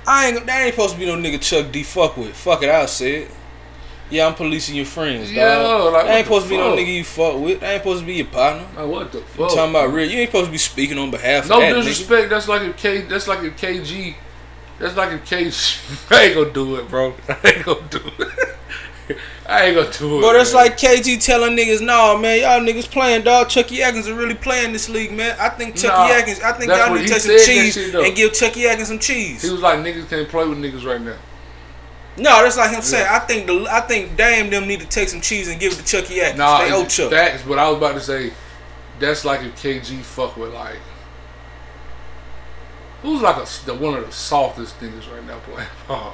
I ain't. That ain't supposed to be no nigga Chuck D. Fuck with. Fuck it. I'll say it. Yeah, I'm policing your friends, dog. Yeah, like, that ain't supposed to be no nigga you fuck with. That ain't supposed to be your partner. Like, what the You fuck? talking about real? You ain't supposed to be speaking on behalf No of that nigga. disrespect. That's like a K. That's like a KG. That's like a KG. I ain't gonna do it, bro. I ain't gonna do it. I ain't gonna do it. Bro, that's man. like KG telling niggas, nah, man, y'all niggas playing, dog. Chucky Atkins are really playing this league, man. I think Chucky Nah, Atkins, I think that's y'all need to take some cheese and give Chucky Atkins some cheese. He was like niggas can't play with niggas right now. no, that's like him saying, I think the, I think damn them need to take some cheese and give it to Chucky Atkins. Nah, they owe Chuck. facts. But I was about to say, that's like a KG fuck with like. Who's like a the, one of the softest niggas right now playing ball?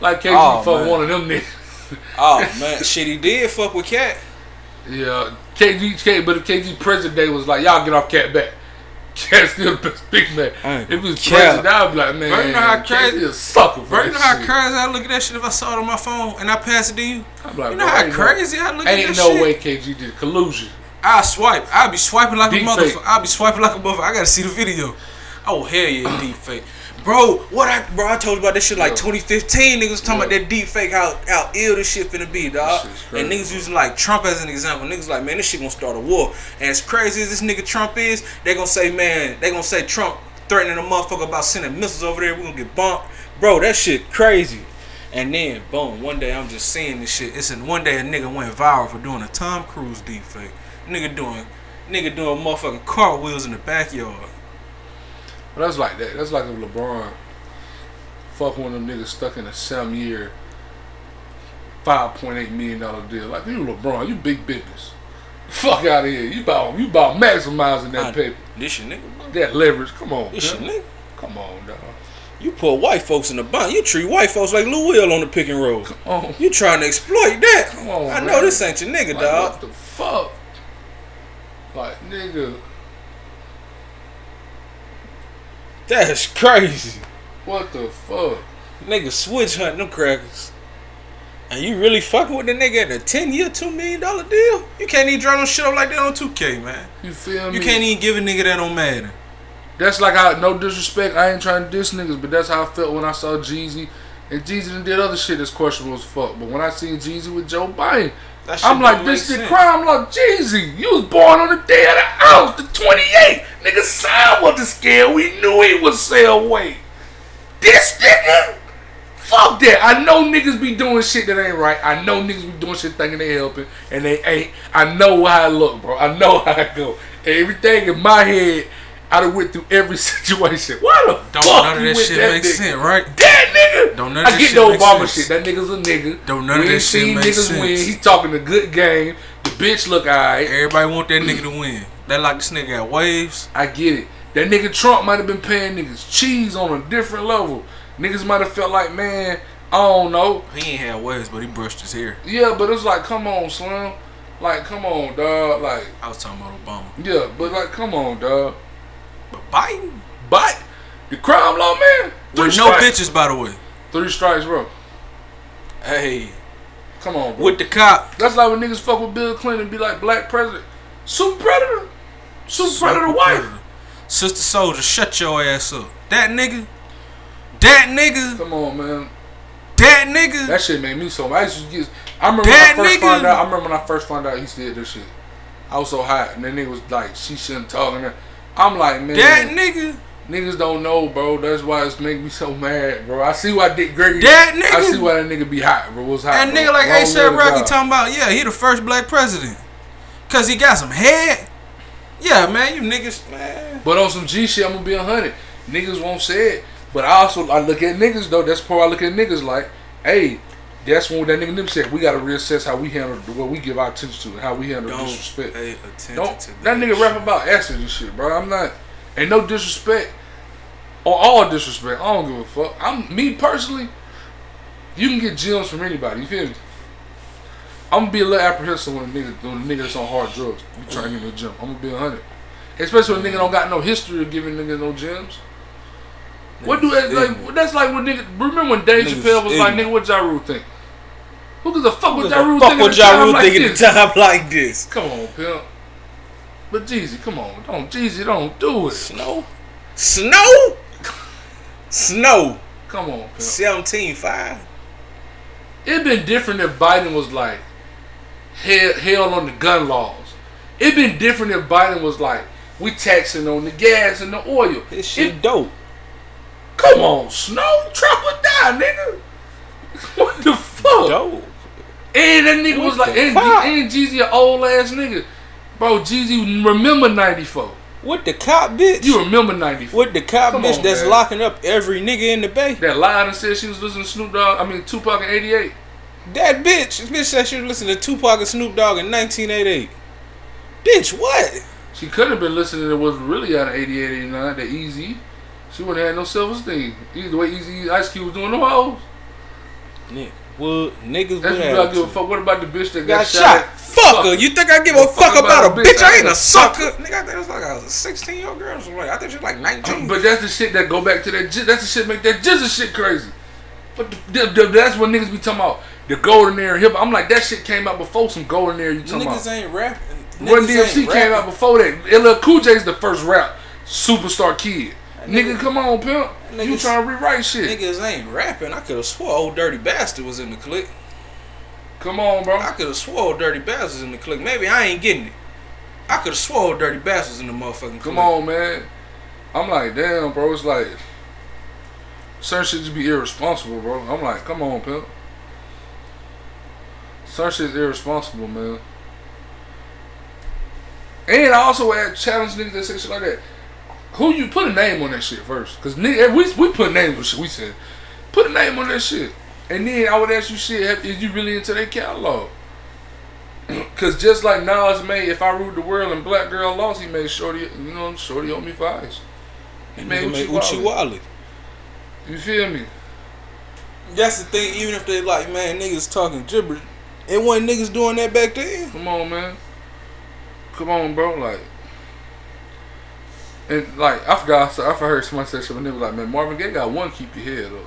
Like KG Oh, fuck man. one of them niggas. oh man, shit, he did fuck with Cat. Yeah, KG, K, but if KG president day was like, y'all get off cat back. Cat's still the best big man. Ain't If he was cap. president, I'd be like, man, Bro, you know how crazy- a sucker Bro, you know how shit. crazy I look at that shit if I saw it on my phone and I pass it to you? I'm like, You know bro, how ain't crazy I look at that no shit? Ain't no way KG did collusion. I swipe. I'll be swiping like Deep a motherfucker. I'll be swiping like a motherfucker. I gotta see the video. Oh hell yeah, deep fake. Bro, what I bro I told you about this shit like Yeah. 2015. Niggas was talking Yeah. about that deep fake how how ill this shit finna be, dog. crazy, And niggas using like Trump as an example. Niggas like, man, this shit gonna start a war. And as crazy as this nigga Trump is, they gonna say, man, they gonna say Trump threatening a motherfucker about sending missiles over there. We gonna get bumped, bro. That shit crazy. And then boom, one day I'm just seeing this shit. It's in one day a nigga went viral for doing a Tom Cruise deep fake. Nigga doing, nigga doing motherfucking cartwheels in the backyard. But that's like that. That's like if LeBron fuck one of them niggas stuck in a seven year, five point eight million dollar deal. Like you LeBron, you big business. Fuck out of here. You about you about maximizing that I- paper. This your nigga, bro. That leverage. Come on. This your nigga. Come on, dog. You put white folks in the bun. You treat white folks like Lou Will on the pick and roll. Come on. You trying to exploit that? Come on, I know man. this ain't your nigga, Like, dog. what the fuck? Like nigga, That's crazy. what the fuck? Nigga switch hunting them crackers. And you really fucking with the nigga at a 10 year, $2 million deal? You can't even draw no shit up like that on 2K, man. You feel me? You can't even give a nigga that on Madden. That's like how no disrespect. I ain't trying to diss niggas, but that's how I felt when I saw Jeezy. And Jeezy did other shit that's questionable as fuck. But when I seen Jeezy with Joe Biden, I'm like, this the crime. I'm like, Jeezy, you was born on the day of the ounce, the 28th. Nigga, sign wasn't scared. We knew he would sell weight. This nigga, fuck that. I know niggas be doing shit that ain't right. I know niggas be doing shit thinking they helping, and they ain't. I know how I look, bro. I know how I go. Everything in my head I done went through every situation. Why the Don't fuck none of you that with shit that make nigga? sense, right? That nigga. Don't none of I get shit the Obama sense. shit. That nigga's a nigga. Don't none of we that ain't shit seen make niggas win. sense. He talking a good game. The bitch look alright. Everybody want that nigga to win. They like this nigga got waves. I get it. That nigga Trump might have been paying niggas cheese on a different level. Niggas might have felt like, man, I don't know. He ain't had waves, but he brushed his hair. Yeah, but it's like, come on, Slim. Like, come on, dog. Like, I was talking about Obama. yeah, but like, come on, dog. But Biden? But the crime law, man. With no strikes. bitches, by the way. Three strikes, bro. Hey, Come on, bro. with the cop. That's like when niggas fuck with Bill Clinton and be like, black president. Super predator. Super predator wife. Sister Souljah, shut your ass up. That nigga. That nigga. Come on, man. That nigga. That shit made me so. I used to get. I remember That when I first nigga- found out. I remember when I first found out he said this shit. I was so hot, and then nigga was like, "She shouldn't talk." And I'm like, man, That nigga. niggas don't know, bro. That's why it's make me so mad, bro. I see why Dick Gregory. That nigga. I see why that nigga be hot, bro. What's hot? That bro. nigga like ASAP Rocky talking about, yeah, he the first black president. Cause he got some head. Yeah, man, you niggas, man. But on some G shit, I'm gonna be a hundred. Niggas won't say it, but I also I look at niggas though. That's part I look at niggas like, hey, that's when that nigga them said we gotta reassess how we handle what we give our attention to, and how we handle Don't disrespect. pay attention Don't to that nigga rap about acid and shit, bro. I'm not, ain't no disrespect or all disrespect. I don't give a fuck. I'm me personally. You can get gems from anybody. You feel me? I'm gonna be a little apprehensive when a nigga when a nigga that's on hard drugs be trying to get in the gym. I'm gonna be a hundred, especially when a nigga don't got no history of giving niggas no gems. What do that like? That's like when nigga. Remember when Dave Niggas Chappelle was like, "Nigga, what Ja Rule think?" Who gives a fuck what What Ja Rule the fuck think? at would a Ja time Rule like think at a time like this? Come on, pimp. But Jeezy, come on, don't Jeezy, don't do it. Snow? Snow? Snow. Come on, pimp. 17.5. It'd been different if Biden was like hell, held on the gun laws. It'd been different if Biden was like, we taxing on the gas and the oil. This It- shit dope. Come on, Snow, Trump or die, nigga. What the fuck? Dope. And that nigga What was like, and, and Jeezy an old ass nigga. Bro, Jeezy remember 94. What the cop bitch? You remember 94. What the cop Come bitch on, that's man. locking up every nigga in the bay? That lied and said she was listening to Snoop Dogg, I mean Tupac in 88. That bitch. This bitch said she was listening to Tupac and Snoop Dogg in 1988. Bitch, what? She could have been listening to what's really out of 88, 89, the Eazy. She wouldn't have no self esteem. Either the way Eazy Ice Cube was doing them hoes. Nigga, well, niggas That's would what I give a fuck. What about the bitch that got, Got shot? shot. at- Fuck her. You think I give a Fuck fuck about a bitch? I ain't a sucker. sucker. Nigga, I think it was like a 16 year old girl. or something. I think she's like 19. But that's the shit that go back to that. ji- That's the shit make that jizza shit crazy. But the, the, the, that's what niggas be talking about. The golden era hip. I'm like that shit came out before some golden era. You talking niggas about? ain't rapping. Run Niggas DMC ain't came out before that. LL Cool J's the first rap superstar kid. Nigga, come on, pimp. You trying to rewrite shit? Niggas ain't rapping. I could have swore Ol' Dirty Bastard was in the clique. Come on, bro. I could have swore Ol' Dirty Bastard was in the clique. Maybe I ain't getting it. I could have swore Ol' Dirty Bastard was in the motherfucking clique. Come on, man. I'm like, damn, bro. It's like certain shit just be irresponsible, bro. I'm like, come on, pimp. Certain shit's irresponsible, man. And I also had challenge niggas that say shit like that. Who you put a name on that shit first? Cause nigga, eh, we we put names on shit. We said put a name on that shit, and then I would ask you shit. Have, is you really into their catalog? Cause just like Nas made "If I Ruled the World" and Black Girl Lost, he made Shorty. You know, Shorty owe me fives. He made Nigga made Oochie Oochie Wally. Wally. You feel me? That's the thing. Even if they like, man, niggas talking gibberish, it wasn't niggas doing that back then. Come on, man. Come on, bro. Like, and like I forgot. So I heard someone say something. They was like, "Man, Marvin Gaye got one. Keep your head up.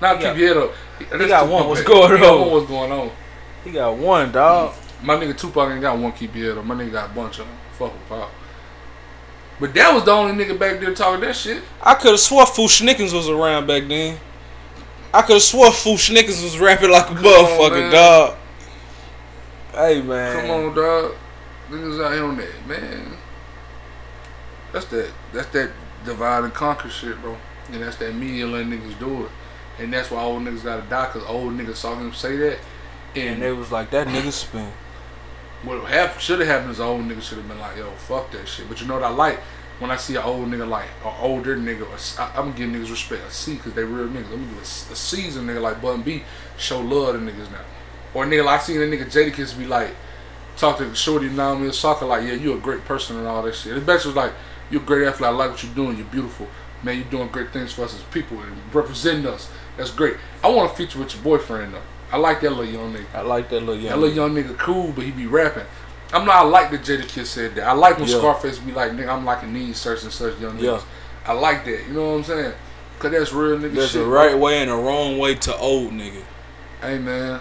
Not He keep got- your head up. That's got one. What's He going got on? one. What's going on? He got one dog. My nigga Tupac ain't got one. Keep your head up. My nigga got a bunch of them. Fuck with Pop. But that was the only nigga back there talking that shit. I could have swore Fu-Schnickens was around back then. I could have swore Fu-Schnickens was rapping like a on, motherfucker, man. dog. Hey man, Come on, dog. Niggas out here on that, man. That's that. That's that divide and conquer shit, bro. And that's that media letting niggas do it. And that's why old niggas gotta die, cause old niggas saw him say that. And And they was like, that nigga spin. what should have happened is old niggas should have been like, yo, fuck that shit. But you know what I like? when I see an old nigga like an older nigga, i am giving niggas respect a C because they real niggas. Let me give a, a seasoned nigga like Bun B show love to niggas now. Or nigga like I seen a nigga Jadakiss be like talk to Shorty Naomi Osaka like yeah you a great person and all that shit. The best was like you a great athlete. I like what you're doing. You're beautiful. Man, you're doing great things for us as people and representing us. That's great. I want to feature with your boyfriend though. I like that little young nigga. I like that little young. That little young nigga cool, but he be rapping. I'm not I like that Jadakiss said that. I like when yeah. Scarface be like, nigga, I'm liking these such and such young niggas. Yeah. I like that. You know what I'm saying? Cause that's real nigga There's shit, a right bro. way and a wrong way to old nigga. Hey man,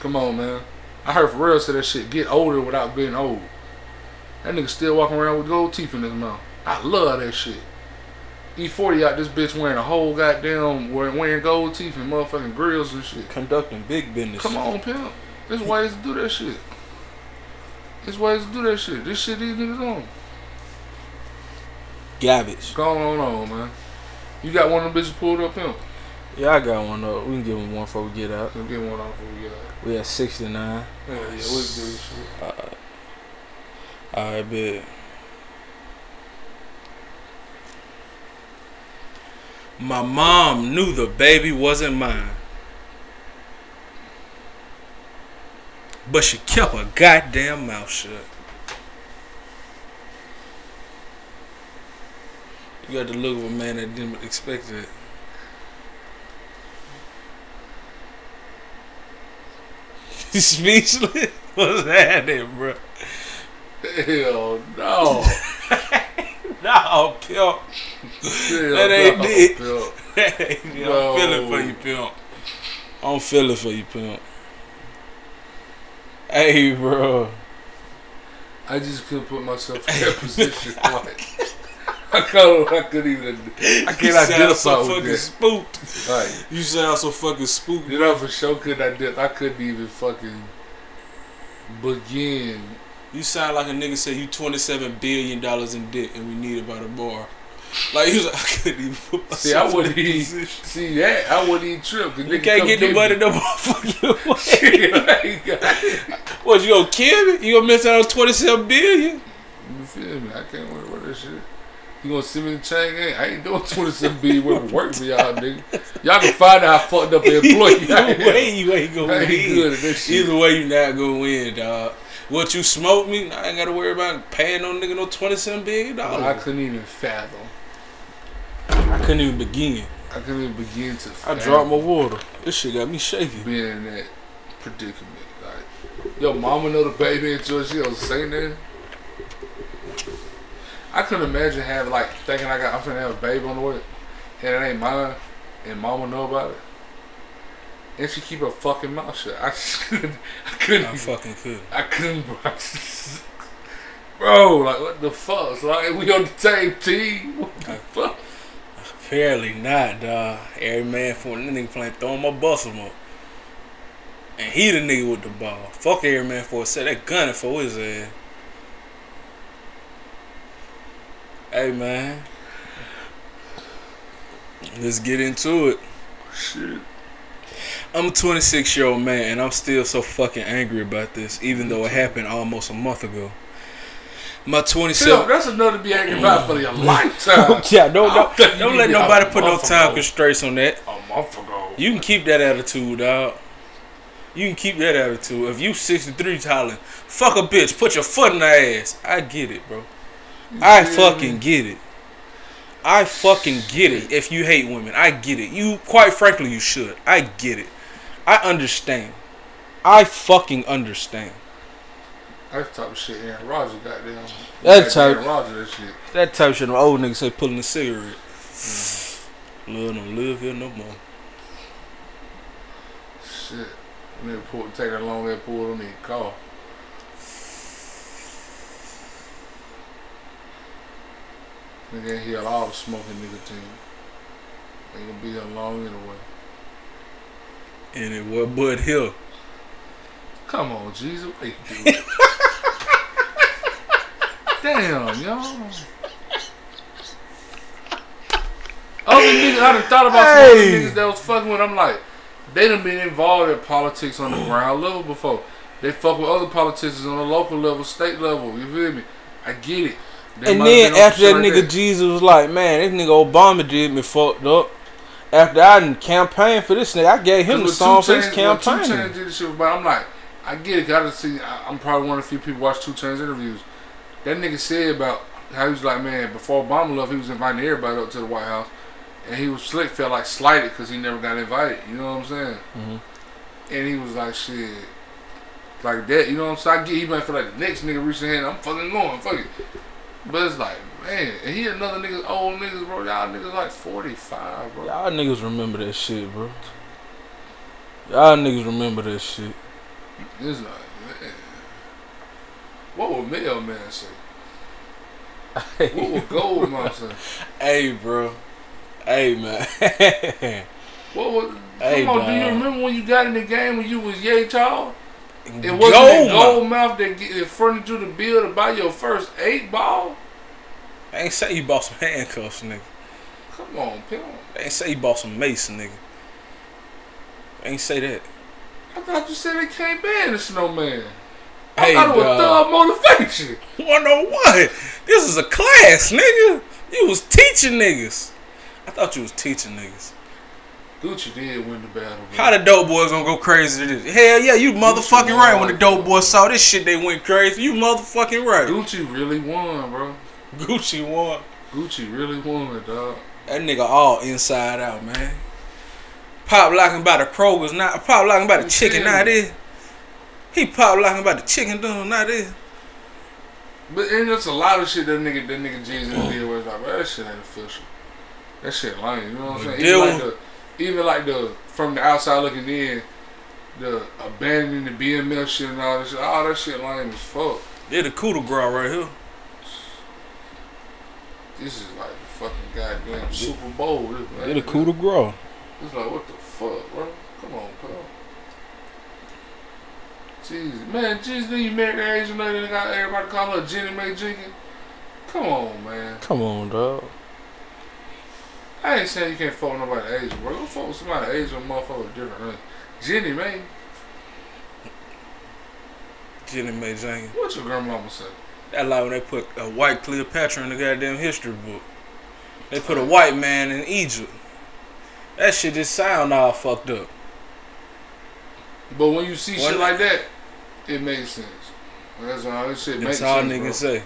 come on man. I heard for real say that shit get older without getting old. That nigga still walking around with gold teeth in his mouth. I love that shit. E40 out this bitch wearing a whole goddamn wearing gold teeth and motherfucking grills and shit. Conducting big business. Come on, pimp. There's ways to do that shit. There's ways to do that shit. This shit these niggas on. Garbage. Going on, on, man. You got one of them bitches pulled up, pimp? Yeah, I got one up. We can give him one before we get out. We get one off before we get out. We at 69. Yeah, yeah, we can do this shit. Uh, Alright, bet. My mom knew the baby wasn't mine. But she kept her goddamn mouth shut. You got the look of a man that didn't expect it. Speechless? What's happening, bro? Hell no. no, pimp. That ain't it. That ain't it. I'm feeling for you, pimp. I'm feeling for you, pimp. Hey, bro. I just couldn't put myself in that position. Like, I can't. I couldn't even. I can't you identify so with fucking that. spooked. Right. You sound so fucking spooked. You know, for sure, couldn't I? I couldn't even fucking begin. You sound like a nigga said you twenty seven billion dollars in debt and we need about a bar. Like he was like, I couldn't even put myself See, I wouldn't even see that. I wouldn't even trip. You can't get the money no motherfucking What you gonna kill me? You gonna miss out on twenty seven billion? You feel me? I can't worry about that shit. You gonna send me the chain gang? I ain't doing 27 billion worth of work for y'all, nigga. Y'all can find out how fucked up the employee Either way, you ain't gonna ain't win. Good at this shit. Either way, you not gonna win, dog. What you smoke me? I ain't gotta worry about paying no nigga no 27 billion dollars. I couldn't even fathom. I couldn't even begin. I couldn't even begin to. I dropped my water. This shit got me shaking. Being in that predicament, like, yo, mama know the baby in Georgia. she don't say nothing. I couldn't imagine having like thinking I got I'm gonna have a baby on the way, and it ain't mine, and mama know about it. And she keep her fucking mouth shut. I just couldn't. I couldn't. I fucking could. I couldn't. Bro. bro, like what the fuck? Like we on the same team. What the fuck? Apparently not, dog. Every man for a nigga playing throwing my bustle up. And he the nigga with the ball. Fuck every man for a set. That gunning for his ass. Hey man. Let's get into it. Shit. I'm a 26 year old man and I'm still so fucking angry about this, even though it happened almost a month ago. My 27. Phil, that's enough to be angry about for your lifetime. yeah, don't don't, don't, don't let nobody put no time constraints on that. A month ago. You can keep that attitude, dog. You can keep that attitude. If you 63 hollering, fuck a bitch, put your foot in the ass. I get it, bro. I fucking get it. I fucking get it. If you hate women, I get it. You, quite frankly, you should. I get it. I understand. I fucking understand. That type of shit, Aaron Rodgers, goddamn. That type. Rodgers, that shit. That type of shit. Old niggas say pulling a cigarette. Mm. Love don't live here no more. Shit, nigga pull, take that long that pull on the car. Nigga he had all the smoking nicotine. Ain't gonna be here long anyway. And it was Bud Hill. Come on, Jeezy. Damn, yo. Other niggas, I done thought about some other niggas that was fucking with. I'm like, they done been involved in politics on the ground level before. They fuck with other politicians on the local level, state level. You feel me? I get it. They and then after that nigga like Jeezy was like, man, this nigga Obama did me fucked up. After I didn't campaign for this nigga, I gave him the song for his Two campaign. Did the shit, but I'm like, I get it. Gotta see. I- I'm probably one of the few people watch 2 Chainz interviews. That nigga said about how he was like, man, before Obama left, he was inviting everybody up to the White House, and he was slick, felt like slighted because he never got invited. You know what I'm saying? Mhm. And he was like, shit, like that. You know what I'm saying? I get he might feel like the next nigga reaching hand. I'm fucking going, fuck it. But it's like, man, and he another nigga, old niggas, bro. Y'all niggas like 45, bro. Y'all niggas remember that shit, bro. Y'all niggas remember that shit. It's like, man. What would Mailman say? What would Goldmouth say? hey, bro. Hey, man. What would, come Hey, on, do you remember when you got in the game when you was yay tall? It wasn't Gold, that man. Goldmouth that, get, that fronted you the bill to buy your first eight ball? I ain't say you bought some handcuffs, nigga. Come on, pimp. I ain't say you bought some mace, nigga. I ain't say that. I thought you said they can't ban the snowman. I Hey, thought it was dog. thug motivation. 101. This is a class, nigga. You was teaching niggas. I thought you was teaching niggas. Gucci did win the battle. bro. How the dope boys gonna go crazy to this? Hell yeah, you motherfucking right. When the dope boys saw this shit, they went crazy. You motherfucking right. Gucci really won, bro. Gucci won. Gucci really won, dog. That nigga all inside out, man. Pop locking by the Kroger's not pop locking by the chicken feel not me? this. He pop locking by the chicken doing not this. But and there's a lot of shit that nigga that nigga Jeezy did where it's like, bro, that shit ain't official. That shit lame. You know what I'm saying? Even like the, even like the from the outside looking in, the abandoning the BML shit and all that shit. All that shit lame as fuck. They the coup de grace right here. This is like the fucking goddamn Super Bowl. This, man. They the coup de grace. It's like what the fuck, bro? Come on, pal. Jeezy, man, Jeezy, then you married that Asian lady and got everybody call her Jeannie Mai Jenkins. Come on, man. Come on, dog. I ain't saying you can't fuck nobody Asian, bro. Go fuck with somebody Asian motherfucker different name. Jenny Mae, Jeannie Mai Jenkins. what your grandmama say? That like when they put a white Cleopatra in the goddamn history book. They put a white man in Egypt. That shit just sound all fucked up. But when you see What- shit like that, it makes sense. That's all. That shit makes sense. That's all sense. niggas say.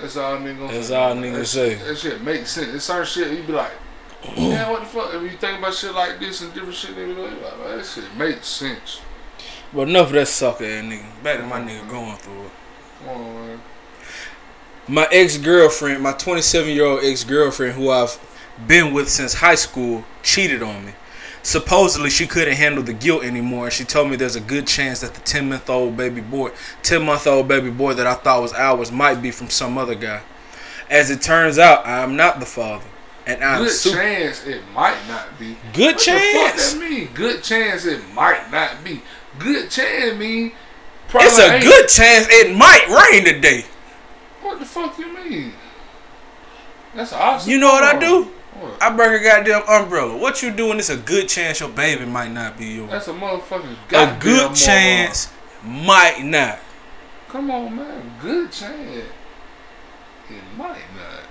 That's all niggas That's say. all That niggas shit- say. That shit makes sense. It's certain shit you be like, yeah, what the fuck? If you think about shit like this and different shit, be like, man, that shit makes sense. But enough of that sucker ass nigga. Back to my nigga going through it. Come on, man. My ex girlfriend, my 27 year old ex girlfriend, who I've been with since high school, cheated on me. Supposedly, she couldn't handle the guilt anymore, and she told me there's a good chance that the 10 month old baby boy, 10 month old baby boy that I thought was ours, might be from some other guy. As it turns out, I am not the father, and I'm Good super. chance it might not be. Good what chance. the fuck that mean? Good chance it might not be. Good chance mean. Probably It's a ain't. good chance it might rain today. What the fuck you mean? That's awesome. You know what I do? What? I bring a goddamn umbrella. What you doing? It's a good chance your baby might not be yours. That's a motherfucking goddamn a good chance might not. Come on, man. Good chance. It might not.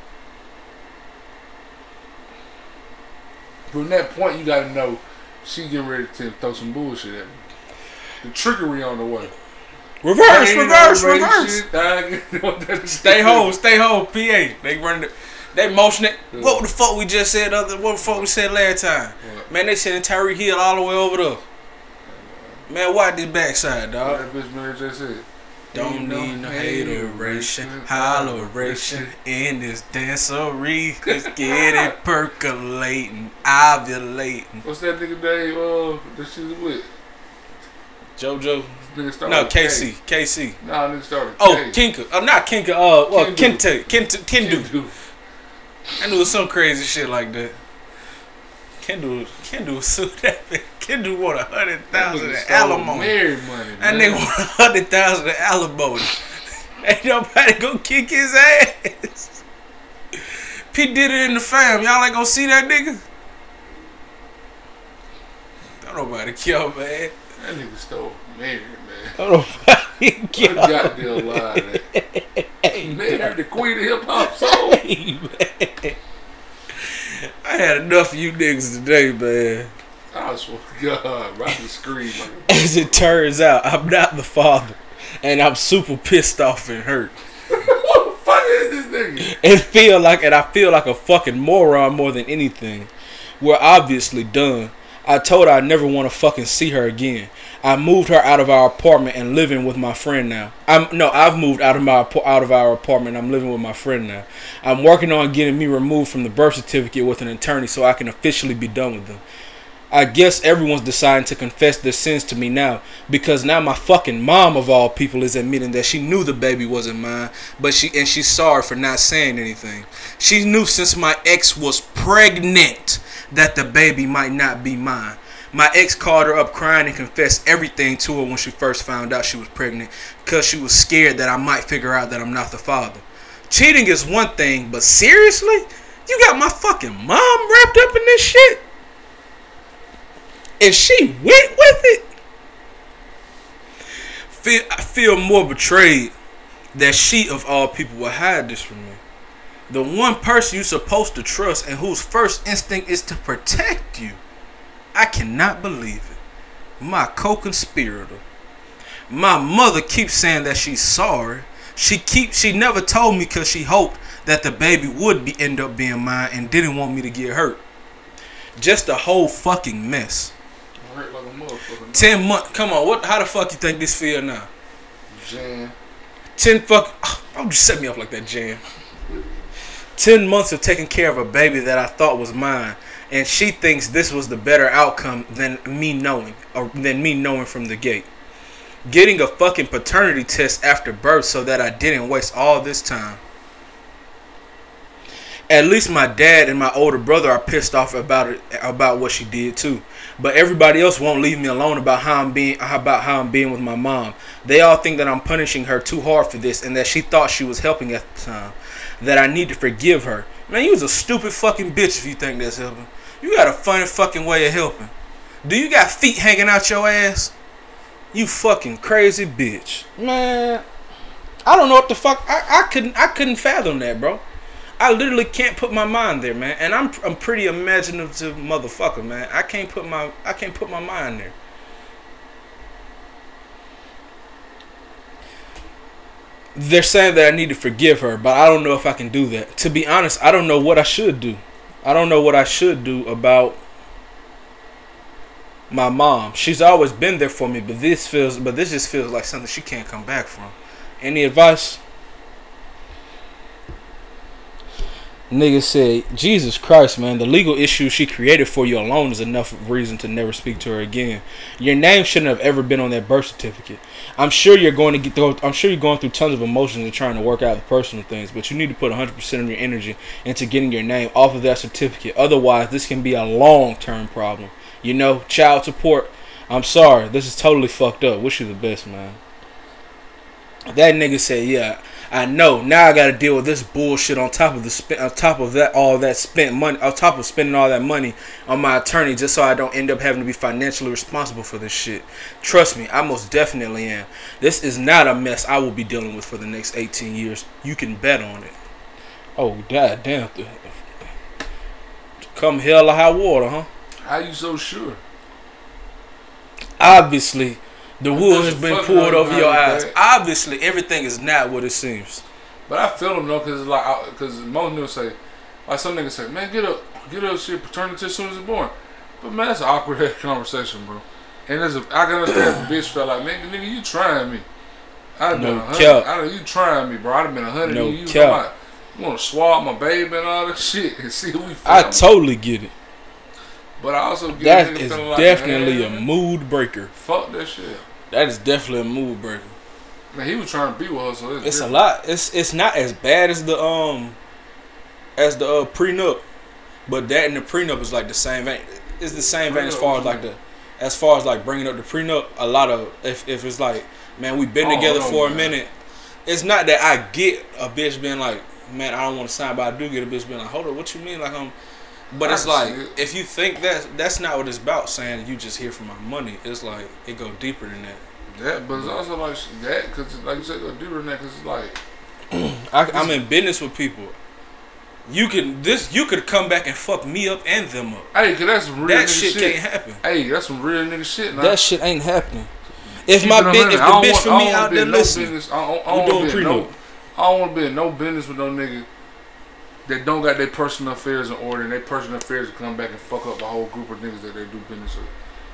From that point, you gotta know she getting ready to throw some bullshit at me. The trickery on the way. Reverse, reverse, reverse. shit. I ain't know that is- Stay home, stay home, PA. They run the, they motion it. What the fuck we just said other what the fuck we said last time? What? Man, they sending Tyreek Hill all the way over there. Man, why this backside, What dog? that bitch Mary J said. Don't need no hateration, holleration in this dancery. Let's get it percolating, ovulating. What's that nigga name? Uh, that she was with. JoJo, no K-Ci, K-Ci. K. Nah, nigga started. Oh, K. Kinka. Uh, not Kinka. Uh, well. Kente, Kent, Kendu. Kendu. I knew it was some crazy shit like that. Kendu, Kendu sued that bitch. Kendu want a hundred That thousand nigga in stole alimony. Mary money. That man. nigga want a hundred thousand in alimony. Ain't nobody gonna kick his ass. P did it in the fam. Y'all ain't gonna see that nigga. Don't nobody care, man. That nigga stole Mary, man. Don't nobody What care. Goddamn lie. Mary heard the queen of hip hop soul. Hey, man. I had enough of you niggas today, man. I swear to God, right the screen. As it turns out, I'm not the father, and I'm super pissed off and hurt. what the fuck is this nigga? It feel like, and I feel like a fucking moron more than anything. We're obviously done. I told her I never want to fucking see her again. I moved her out of our apartment and living with my friend now. I'm no, I've moved out of my out of our apartment. I'm living with my friend now. I'm working on getting me removed from the birth certificate with an attorney so I can officially be done with them. I guess everyone's deciding to confess their sins to me now because now my fucking mom of all people is admitting that she knew the baby wasn't mine, but she and she's sorry for not saying anything. She knew since my ex was pregnant that the baby might not be mine. My ex called her up crying and confessed everything to her when she first found out she was pregnant because she was scared that I might figure out that I'm not the father. Cheating is one thing, but seriously? You got my fucking mom wrapped up in this shit? and she went with it. Feel, I feel more betrayed that she, of all people, would hide this from me. The one person you're supposed to trust and whose first instinct is to protect you. I cannot believe it. My co conspirator. My mother keeps saying that she's sorry. She keep she never told me because she hoped that the baby would be end up being mine and didn't want me to get hurt. Just a whole fucking mess. Hurt like a motherfucker. Ten months. Come on, what? How the fuck you think this feel now? Jan. Ten fuck. Don't you set me up like that, Jan. Ten months of taking care of a baby that I thought was mine, and she thinks this was the better outcome than me knowing, or than me knowing from the gate. Getting a fucking paternity test after birth so that I didn't waste all this time. At least my dad and my older brother are pissed off about it about what she did too. But everybody else won't leave me alone about how I'm being about how I'm being with my mom. They all think that I'm punishing her too hard for this and that she thought she was helping at the time. That I need to forgive her. Man, you was a stupid fucking bitch if you think that's helping. You got a funny fucking way of helping. Do you got feet hanging out your ass? You fucking crazy bitch. Man, I don't know what the fuck I, I couldn't I couldn't fathom that, bro. I literally can't put my mind there, man. And I'm I'm pretty imaginative motherfucker, man. I can't put my I can't put my mind there. They're saying that I need to forgive her, but I don't know if I can do that. To be honest, I don't know what I should do. I don't know what I should do about my mom. She's always been there for me, but this feels but this just feels like something she can't come back from. Any advice? Nigga said, Jesus Christ, man, the legal issue she created for you alone is enough reason to never speak to her again. Your name shouldn't have ever been on that birth certificate. I'm sure you're going to get through, I'm sure you're going through tons of emotions and trying to work out the personal things, but you need to put 100% of your energy into getting your name off of that certificate. Otherwise, this can be a long-term problem. You know, child support. I'm sorry, this is totally fucked up. Wish you the best, man. That nigga said, "Yeah, I know. Now I got to deal with this bullshit on top of the spend, on top of that all that spent money, on top of spending all that money on my attorney, just so I don't end up having to be financially responsible for this shit. Trust me, I most definitely am. This is not a mess I will be dealing with for the next 18 years. You can bet on it. Oh god damn! Come hell or high water, huh? How you so sure? Obviously, the wool has been pulled over your eyes. man. Obviously, everything is not what it seems. But I feel them though, cause it's like, cause most niggas say, like some niggas say, man, get up, get up, shit, paternity as soon as it's born. But man, that's an awkward conversation, bro. And there's a, I can understand if the bitch felt like, man, nigga, you trying me. Been No a hundred. cap. I done, you trying me, bro. I'd have been a hundred. No you. Like, you want to swab my baby and all that shit and see who we. I found. totally get it. But I also get That is like, definitely a mood breaker. Fuck that shit. That is definitely a mood breaker. Man, he was trying to be with her, so it's, It's a lot. It's it's not as bad as the um as the uh, prenup, but that and the prenup is like the same vein. It's the same vein as far as like the as far as like bringing up the prenup. A lot of if if it's like man we've been Oh, together no, for a man. minute. It's not that I get a bitch being like man I don't want to sign, but I do get a bitch being like hold up what you mean like um. But it's like if you think that that's not what it's about, saying you just here for my money. It's like it go deeper than that. Yeah, but it's also like that, cause like you said, go deeper than that, cause it's like I, I'm in business with people. You can this you could come back and fuck me up and them up. Hey, cause that's some real That nigga shit, shit. can't happen. Hey, that's some real nigga shit. Now. That shit ain't happening. If Keep my it bitch, if the bitch want- for me out there no listening, business. I don't, I we don't doing wanna be no. I don't want to be in no business with no nigga that don't got their personal affairs in order and their personal affairs come back and fuck up a whole group of niggas that they do business with.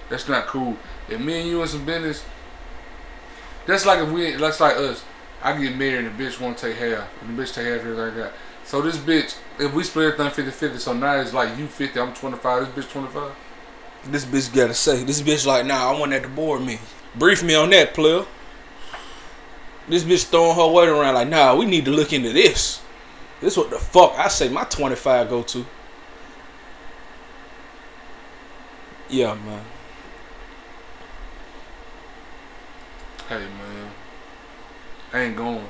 That's not cool. If me and you in some business, that's like if we, that's like us. I get married and the bitch want to take half, and the bitch take half everything I got. So this bitch, if we split everything 50-50, so now it's like you 50, I'm 25, this bitch 25. this bitch gotta say. This bitch like, nah, I want that to board me. Brief me on that, player. This bitch throwing her weight around like, nah, we need to look into this. This what the fuck I say my 25 go to. Yeah, man. Hey man, I ain't going.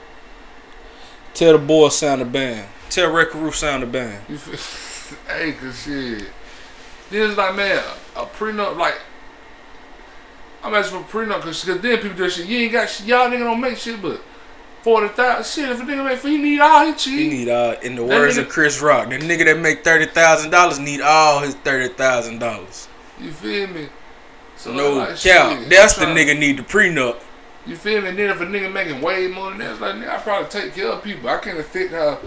Tell the boys sound the band. Tell Record Roof sound the band. Hey, cause shit. Then it's like, man, a prenup, like, I'm asking for a prenup, cause, cause then people do shit. You ain't got shit, y'all nigga don't make shit, but 40,000, shit, if a nigga make, he need all his cheese. He need uh in the words nigga- of Chris Rock, the nigga that make thirty thousand dollars need all his thirty thousand dollars. You feel me? So No like, cap. shit, That's the nigga need the prenup. You feel me? And then if a nigga making way more than that, it's like, nigga, I probably take care of people. I can't affect how,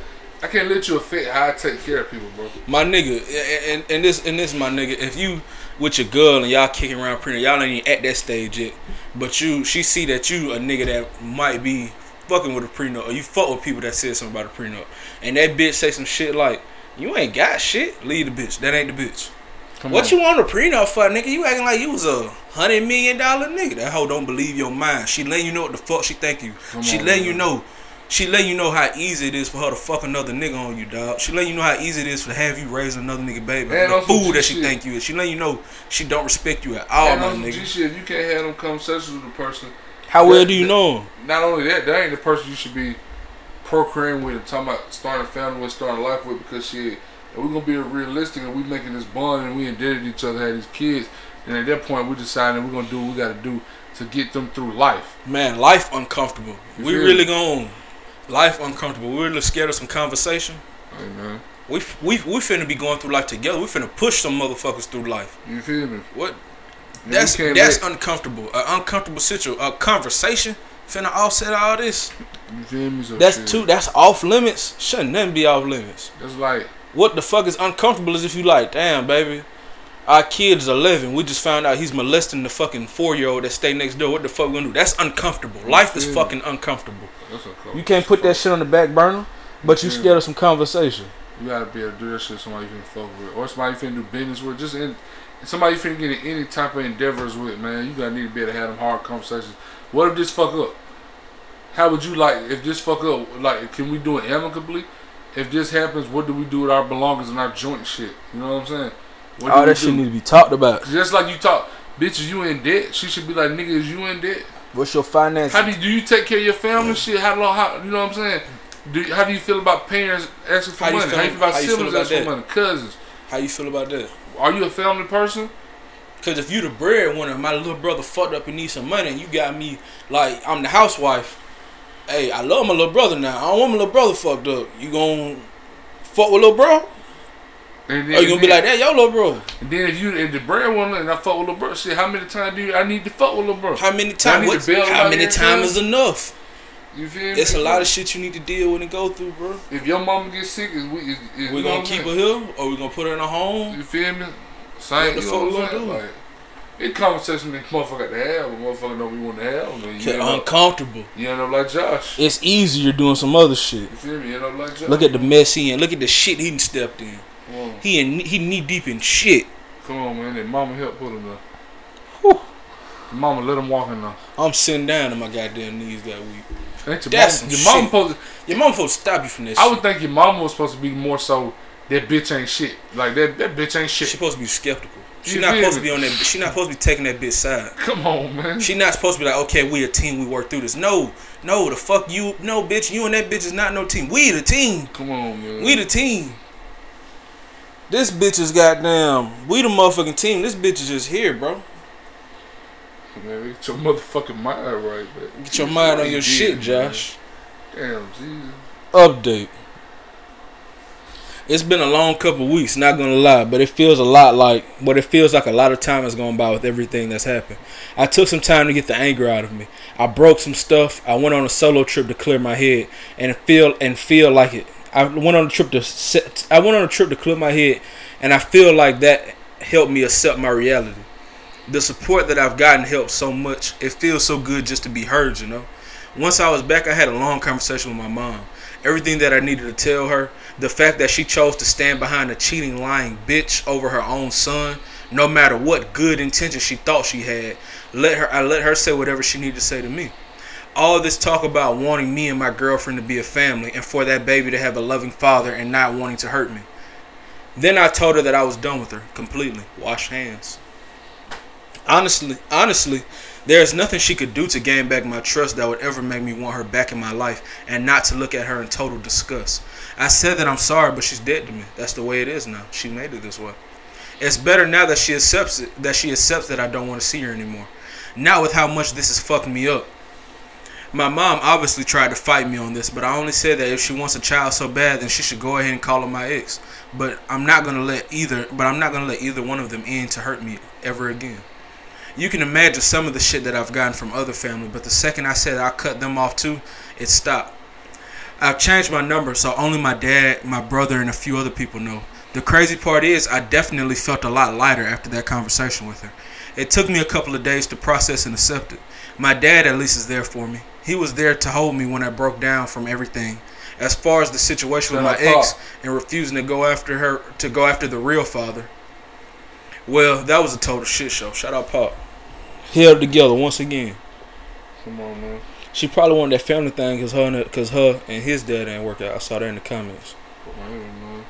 I can't let you affect how I take care of people, bro. My nigga, and, and this and this my nigga. If you with your girl and y'all kicking around prenup, y'all ain't even at that stage yet. But you, she see that you a nigga that might be fucking with a prenup, or you fuck with people that said something about a prenup, and that bitch say some shit like, "You ain't got shit." Leave the bitch. That ain't the bitch. Come What on. you want a prenup for, nigga? You acting like you was a hundred million dollar nigga. That hoe don't believe your mind. She letting you know what the fuck she think you. Come she on, letting you know. She letting you know how easy it is for her to fuck another nigga on you, dog. She letting you know how easy it is to have you raise another nigga baby. And the fool that she shit. think you is. She letting you know she don't respect you at all, And my nigga. shit, if you can't have them conversations with a person, How well that- do you know him? not only that, that ain't the person you should be procreating with and talking about starting a family with, starting a life with because shit, we're gonna be realistic and we making this bond and we indebted to each other, had these kids, and at that point we deciding we're gonna do what we gotta do to get them through life. Man, life uncomfortable. You We really going life uncomfortable. We really scared of some conversation. Man, We we we finna be going through life together. We finna push some motherfuckers through life. you feel me? What That's that's let- uncomfortable. An uncomfortable situation. A conversation finna offset all this. you feel me? So That's shit, too. That's off limits. Shouldn't nothing be off limits. That's like What the fuck is uncomfortable is if you like, damn baby, our kid is eleven. We just found out he's molesting the fucking four year old that stay next door. What the fuck we gonna do? That's uncomfortable. Life is fucking uncomfortable. that's a You can't put that shit on the back burner, but you Yeah. scared of some conversation. You gotta be able to do that shit somebody you can fuck with, or somebody you finna do business with. Just in, somebody you finna get in any type of endeavors with, man. You gotta need to be able to have them hard conversations. What if this fuck up? How would you like if this fuck up? Like, can we do it amicably? If this happens, what do we do with our belongings and our joint shit? You know what I'm saying? What All that we shit need to be talked about. Just like you talk, bitches, you in debt. She should be like, nigga, is you in debt? What's your finances? How do you, do you take care of your family? Shit, how long? How you know what I'm saying? Do you- how do you feel about parents asking for How you money? feel- how you feel about how you feel siblings about asking for money? Cousins. How you feel about that? Are you a family person? Cause if you the breadwinner, my little brother fucked up and need some money, and you got me like I'm the housewife. Hey, I love my little brother now. I don't want my little brother fucked up. You gon' fuck with little bro? And Or Oh, you gonna be like that, yo, little bro? And then if you if the breadwinner and I fuck with little bro, shit, how many times do you, I need to fuck with little bro? How many times? need to What, bail how many times is enough? You feel me? It's a lot of shit you need to deal with and go through, bro. If your mama gets sick, is we is, is, We gonna keep her here, or we gonna put her in a home? You feel me? What Same. the you fuck we gonna do? Like, it conversation that motherfucker to have, but motherfucker know we want to have. And you Get end, up, uncomfortable. you end up like Josh. It's easier doing some other shit. You feel me? You end up like Josh. Look at the mess he in. Look at the shit he stepped in. He in, he knee deep in shit. come on, man. That mama help pull him up. Whew. Mama let him walk in there. I'm sitting down and my goddamn knees got weak. Ain't your That's some your shit. supposed to, Your mom supposed to stop you from this I shit. would think your mama was supposed to be more so that bitch ain't shit. Like that that bitch ain't shit. She supposed to be skeptical. She You not supposed to be on that. She not supposed to be taking that bitch side. Come on, man. She not supposed to be like, okay, we a team. We work through this. No, no, the fuck you. No, bitch, you and that bitch is not no team. We the team. Come on, man. We the team. This bitch is goddamn. We the motherfucking team. This bitch is just here, bro. Man, get your motherfucking mind right, man. Get your mind on your You shit, did, man. Josh. Damn, Jesus. update. It's been a long couple weeks, not gonna lie, but it feels a lot like but it feels like a lot of time has gone by with everything that's happened. I took some time to get the anger out of me. I broke some stuff. I went on a solo trip to clear my head and feel and feel like it. I went on a trip to set, I went on a trip to clear my head and I feel like that helped me accept my reality. The support that I've gotten helped so much. It feels so good just to be heard, you know. Once I was back, I had a long conversation with my mom. Everything that I needed to tell her, the fact that she chose to stand behind a cheating, lying bitch over her own son, no matter what good intention she thought she had, let her I let her say whatever she needed to say to me. All this talk about wanting me and my girlfriend to be a family and for that baby to have a loving father and not wanting to hurt me. Then I told her that I was done with her completely. Wash hands. Honestly, honestly, there is nothing she could do to gain back my trust that would ever make me want her back in my life and not to look at her in total disgust. I said that I'm sorry, but she's dead to me. That's the way it is now. She made it this way. It's better now that she accepts it, that she accepts that I don't want to see her anymore. Not with how much this is fucking me up. My mom obviously tried to fight me on this, but I only said that if she wants a child so bad, then she should go ahead and call her my ex. But I'm not gonna let either. But I'm not gonna let either one of them in to hurt me ever again. You can imagine some of the shit that I've gotten from other family, but the second I said I cut them off too, it stopped. I've changed my number so only my dad, my brother, and a few other people know. The crazy part is, I definitely felt a lot lighter after that conversation with her. It took me a couple of days to process and accept it. My dad, at least, is there for me. He was there to hold me when I broke down from everything. As far as the situation with my ex and refusing to go after her, to go after the real father, well, that was a total shit show. Shout out Pop held together once again. Come on, man. She probably wanted that family thing because her, and- cause her and his dad didn't work out. I saw that in the comments. man.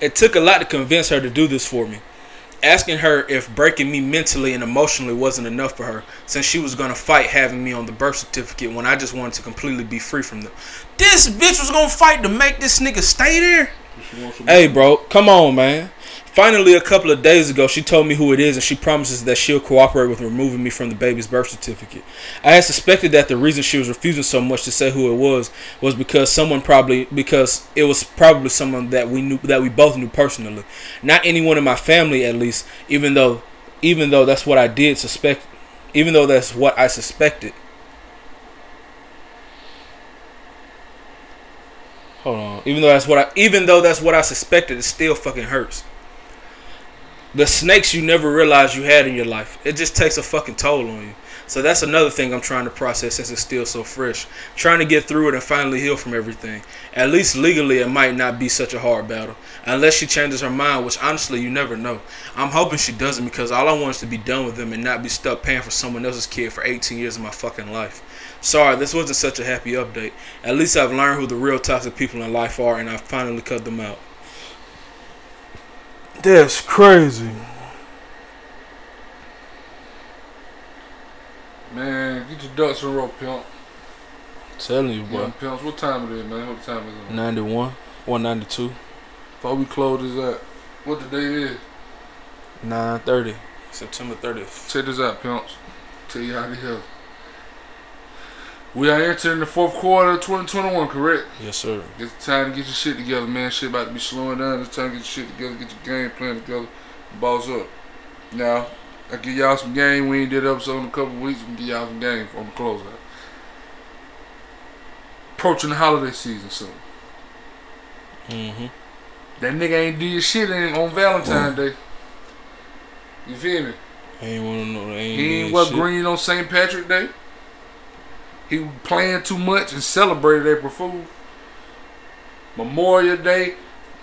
It took a lot to convince her to do this for me. Asking her if breaking me mentally and emotionally wasn't enough for her, since she was gonna fight having me on the birth certificate when I just wanted to completely be free from them. This bitch was gonna fight to make this nigga stay there. She wants some Hey, bro, come on, man. Finally, a couple of days ago, she told me who it is, and she promises that she'll cooperate with removing me from the baby's birth certificate. I had suspected that the reason she was refusing so much to say who it was was because someone probably because it was probably someone that we knew that we both knew personally, not anyone in my family at least. Even though, even though that's what I did suspect, even though that's what I suspected. Hold on. Even though that's what I even though that's what I suspected, it still fucking hurts. The snakes you never realized you had in your life. It just takes a fucking toll on you. So that's another thing I'm trying to process since it's still so fresh. Trying to get through it and finally heal from everything. At least legally it might not be such a hard battle. Unless she changes her mind, which honestly you never know. I'm hoping she doesn't because all I want is to be done with them and not be stuck paying for someone else's kid for 18 years of my fucking life. Sorry, this wasn't such a happy update. At least I've learned who the real toxic people in life are and I've finally cut them out. That's crazy. Man, get your ducks in a row, pimp. Telling you, Young boy. pimps. What time it is, man? What time is it? 91, 192, Before we close this out, what the day is? 930. September 30th. Check this out, pimps. Tell you how to help. We are entering the fourth quarter of 2021, correct? Yes, sir. It's time to get your shit together, man. Shit about to be slowing down. It's time to get your shit together, get your game plan together, balls up. Now, I give y'all some game. We ain't did episode in a couple weeks. We give y'all some game on the closeout. Approaching the holiday season soon. Mm-hmm. That nigga ain't do your shit on Valentine's Day. You feel me? I ain't want to know. Ain't He ain't shit. green on St. Patrick Day. He playing too much and celebrated April Fool. Memorial Day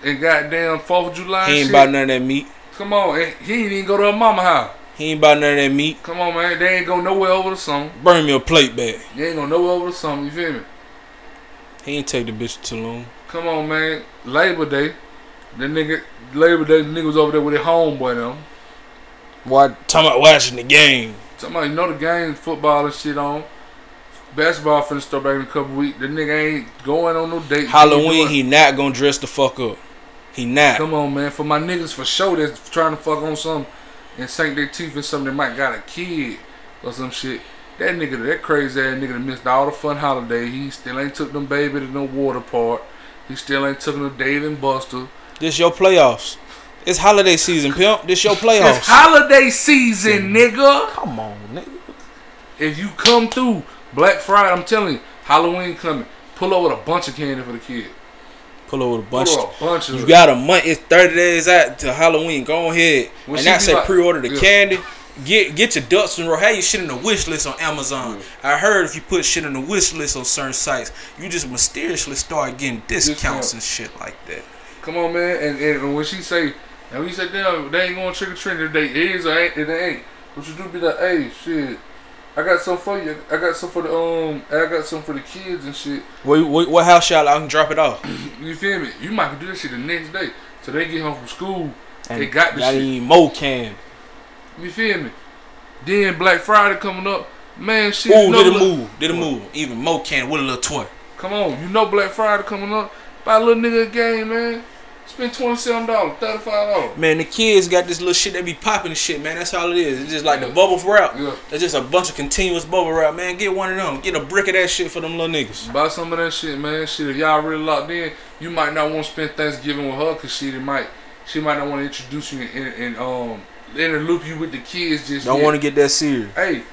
and goddamn Fourth of July. He ain't shit. about none of that meat. Come on, he ain't even go to her mama house. He ain't about none of that meat. Come on, man, they ain't go nowhere over the summer. Bring me a plate back. They ain't go nowhere over the summer. You feel me? He ain't take the bitch too long. Come on, man. Labor Day, the nigga Labor Day, the nigga was over there with his homeboy them. Why? Talking about watching the game. Somebody know the game, football and shit on. Basketball finna start back in a couple weeks. The nigga ain't going on no date. Halloween, he not gonna dress the fuck up. He not. Come on, man. For my niggas for sure that's trying to fuck on something and sink their teeth in something that might got a kid or some shit. That nigga, that crazy ass nigga that missed all the fun holiday. He still ain't took them baby to no water park. He still ain't took them to Dave and Buster. This your playoffs. It's holiday season, pimp. This your playoffs. It's holiday season, nigga. Come on, nigga. If you come through Black Friday, I'm telling you, Halloween coming. Pull over with a bunch of candy for the kid. Pull over the bunch. Pull up a bunch of You got a month. It's thirty days out to Halloween. Go ahead. When and I say like- pre-order the Yeah. candy. Get get your ducks in a row. Have your shit in the wish list on Amazon. Mm. I heard if you put shit in the wish list on certain sites, you just mysteriously start getting discounts Discount. and shit like that. Come on, man. And, and when she say, and we say, damn, they ain't going to trick or treating. It is or ain't, it ain't. What you do be like, hey, shit. I got some for you. I got some for the um. I got some for the kids and shit. What, what, what house y'all? I can drop it off. You feel me? You might do this shit the next day. So they get home from school. And They got the shit. need more can. You feel me? Then Black Friday coming up. Man, shit. Ooh, you know did a move. Did a move. Even can with a little toy. Come on, you know Black Friday coming up. Buy a little nigga a game, man. Spend twenty seven dollars, thirty five dollars. Man, the kids got this little shit they be popping and shit, man. That's all it is. It's just like the bubble wrap. Yeah. It's just a bunch of continuous bubble wrap, man. Get one of them. Get a brick of that shit for them little niggas. Buy some of that shit, man. Shit, if y'all really locked in, you might not want to spend Thanksgiving with her, cause shit, it might, she might not want to introduce you and, and um, interloop you with the kids. Just Don't want to get that serious. Hey,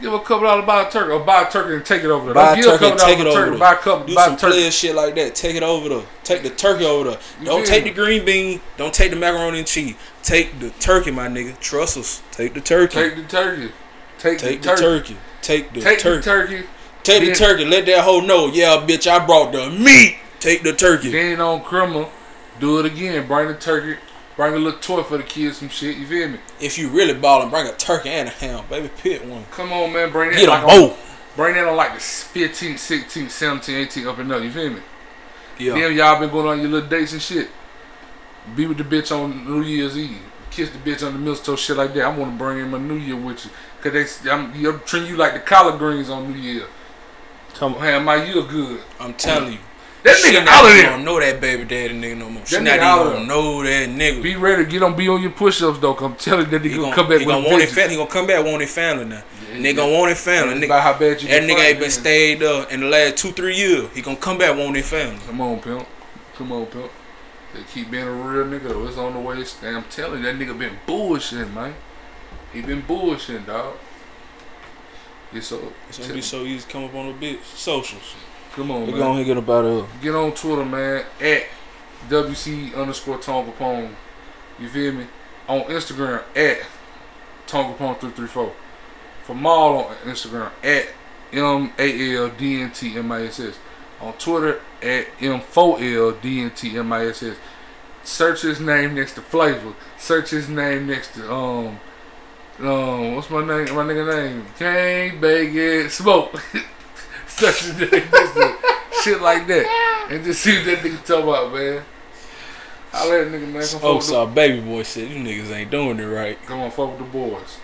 give a couple dollars buy a turkey, or buy a turkey and take it over there. Buy Don't a give turkey couple take it over turkey. Buy a couple, Do buy some a turkey. player shit like that. Take it over there. Take the turkey over there. Don't take the green bean. Don't take the macaroni and cheese. Take the turkey, my nigga. Trust us. Take the turkey. Take the turkey. Take, Take the turkey. turkey. Take the turkey. Take turkey. the turkey. Take the turkey. Let that hoe know. Yeah, bitch, I brought the meat. Take the turkey. Then on criminal, do it again. Bring the turkey. Bring a little toy for the kids, some shit. You feel me? If you really ballin', bring a turkey and a ham, baby. Pit one. Come on, man. Bring that. Get like on- both. Bring that on like the 15th, 16th, 17th, 18th up and up. You feel me? Yeah. Then y'all been going on your little dates and shit. Be with the bitch on New Year's Eve. Kiss the bitch on the mistletoe, shit like that. I want to bring in my New Year with you. Cause they, I'm, I'm treating you like the collard greens on New Year. Come I'm having my year good. I'm telling you. That she nigga not out of even there. gonna know that baby daddy nigga no more. She That not nigga even out gonna know that nigga. Be ready to get on, be on your push-ups though. Cause I'm telling that nigga gonna, gonna come back he with gonna want his bitch. family. He gonna come back want his family now. nigga gonna want his family. Nigga, about how bad you that can nigga ain't been stayed up in the last two three years. He gonna come back want his family. Come on, pimp. Come on, pimp. They keep being a real nigga. It's on the way. And I'm telling you, that nigga been bullshitting, man. He been bullshitting, dog. It's so. It's gonna be so easy to come up on a bitch socials. Come on, We man. go ahead and get up out of here. Get on Twitter, man. At WC underscore Tonga Capone. You feel me? On Instagram at Tonga three four. For Maul on Instagram at M A L D N T M I S S. On Twitter at M 4 L D N T M I S S. Search his name next to Flavor. Search his name next to um um what's my name? My nigga name? Kane Bag Smoke. Name shit like that. And just see what that nigga talk about, man. I let a nigga man come with saw baby boy said you niggas ain't doing it right. come on, fuck with the boys.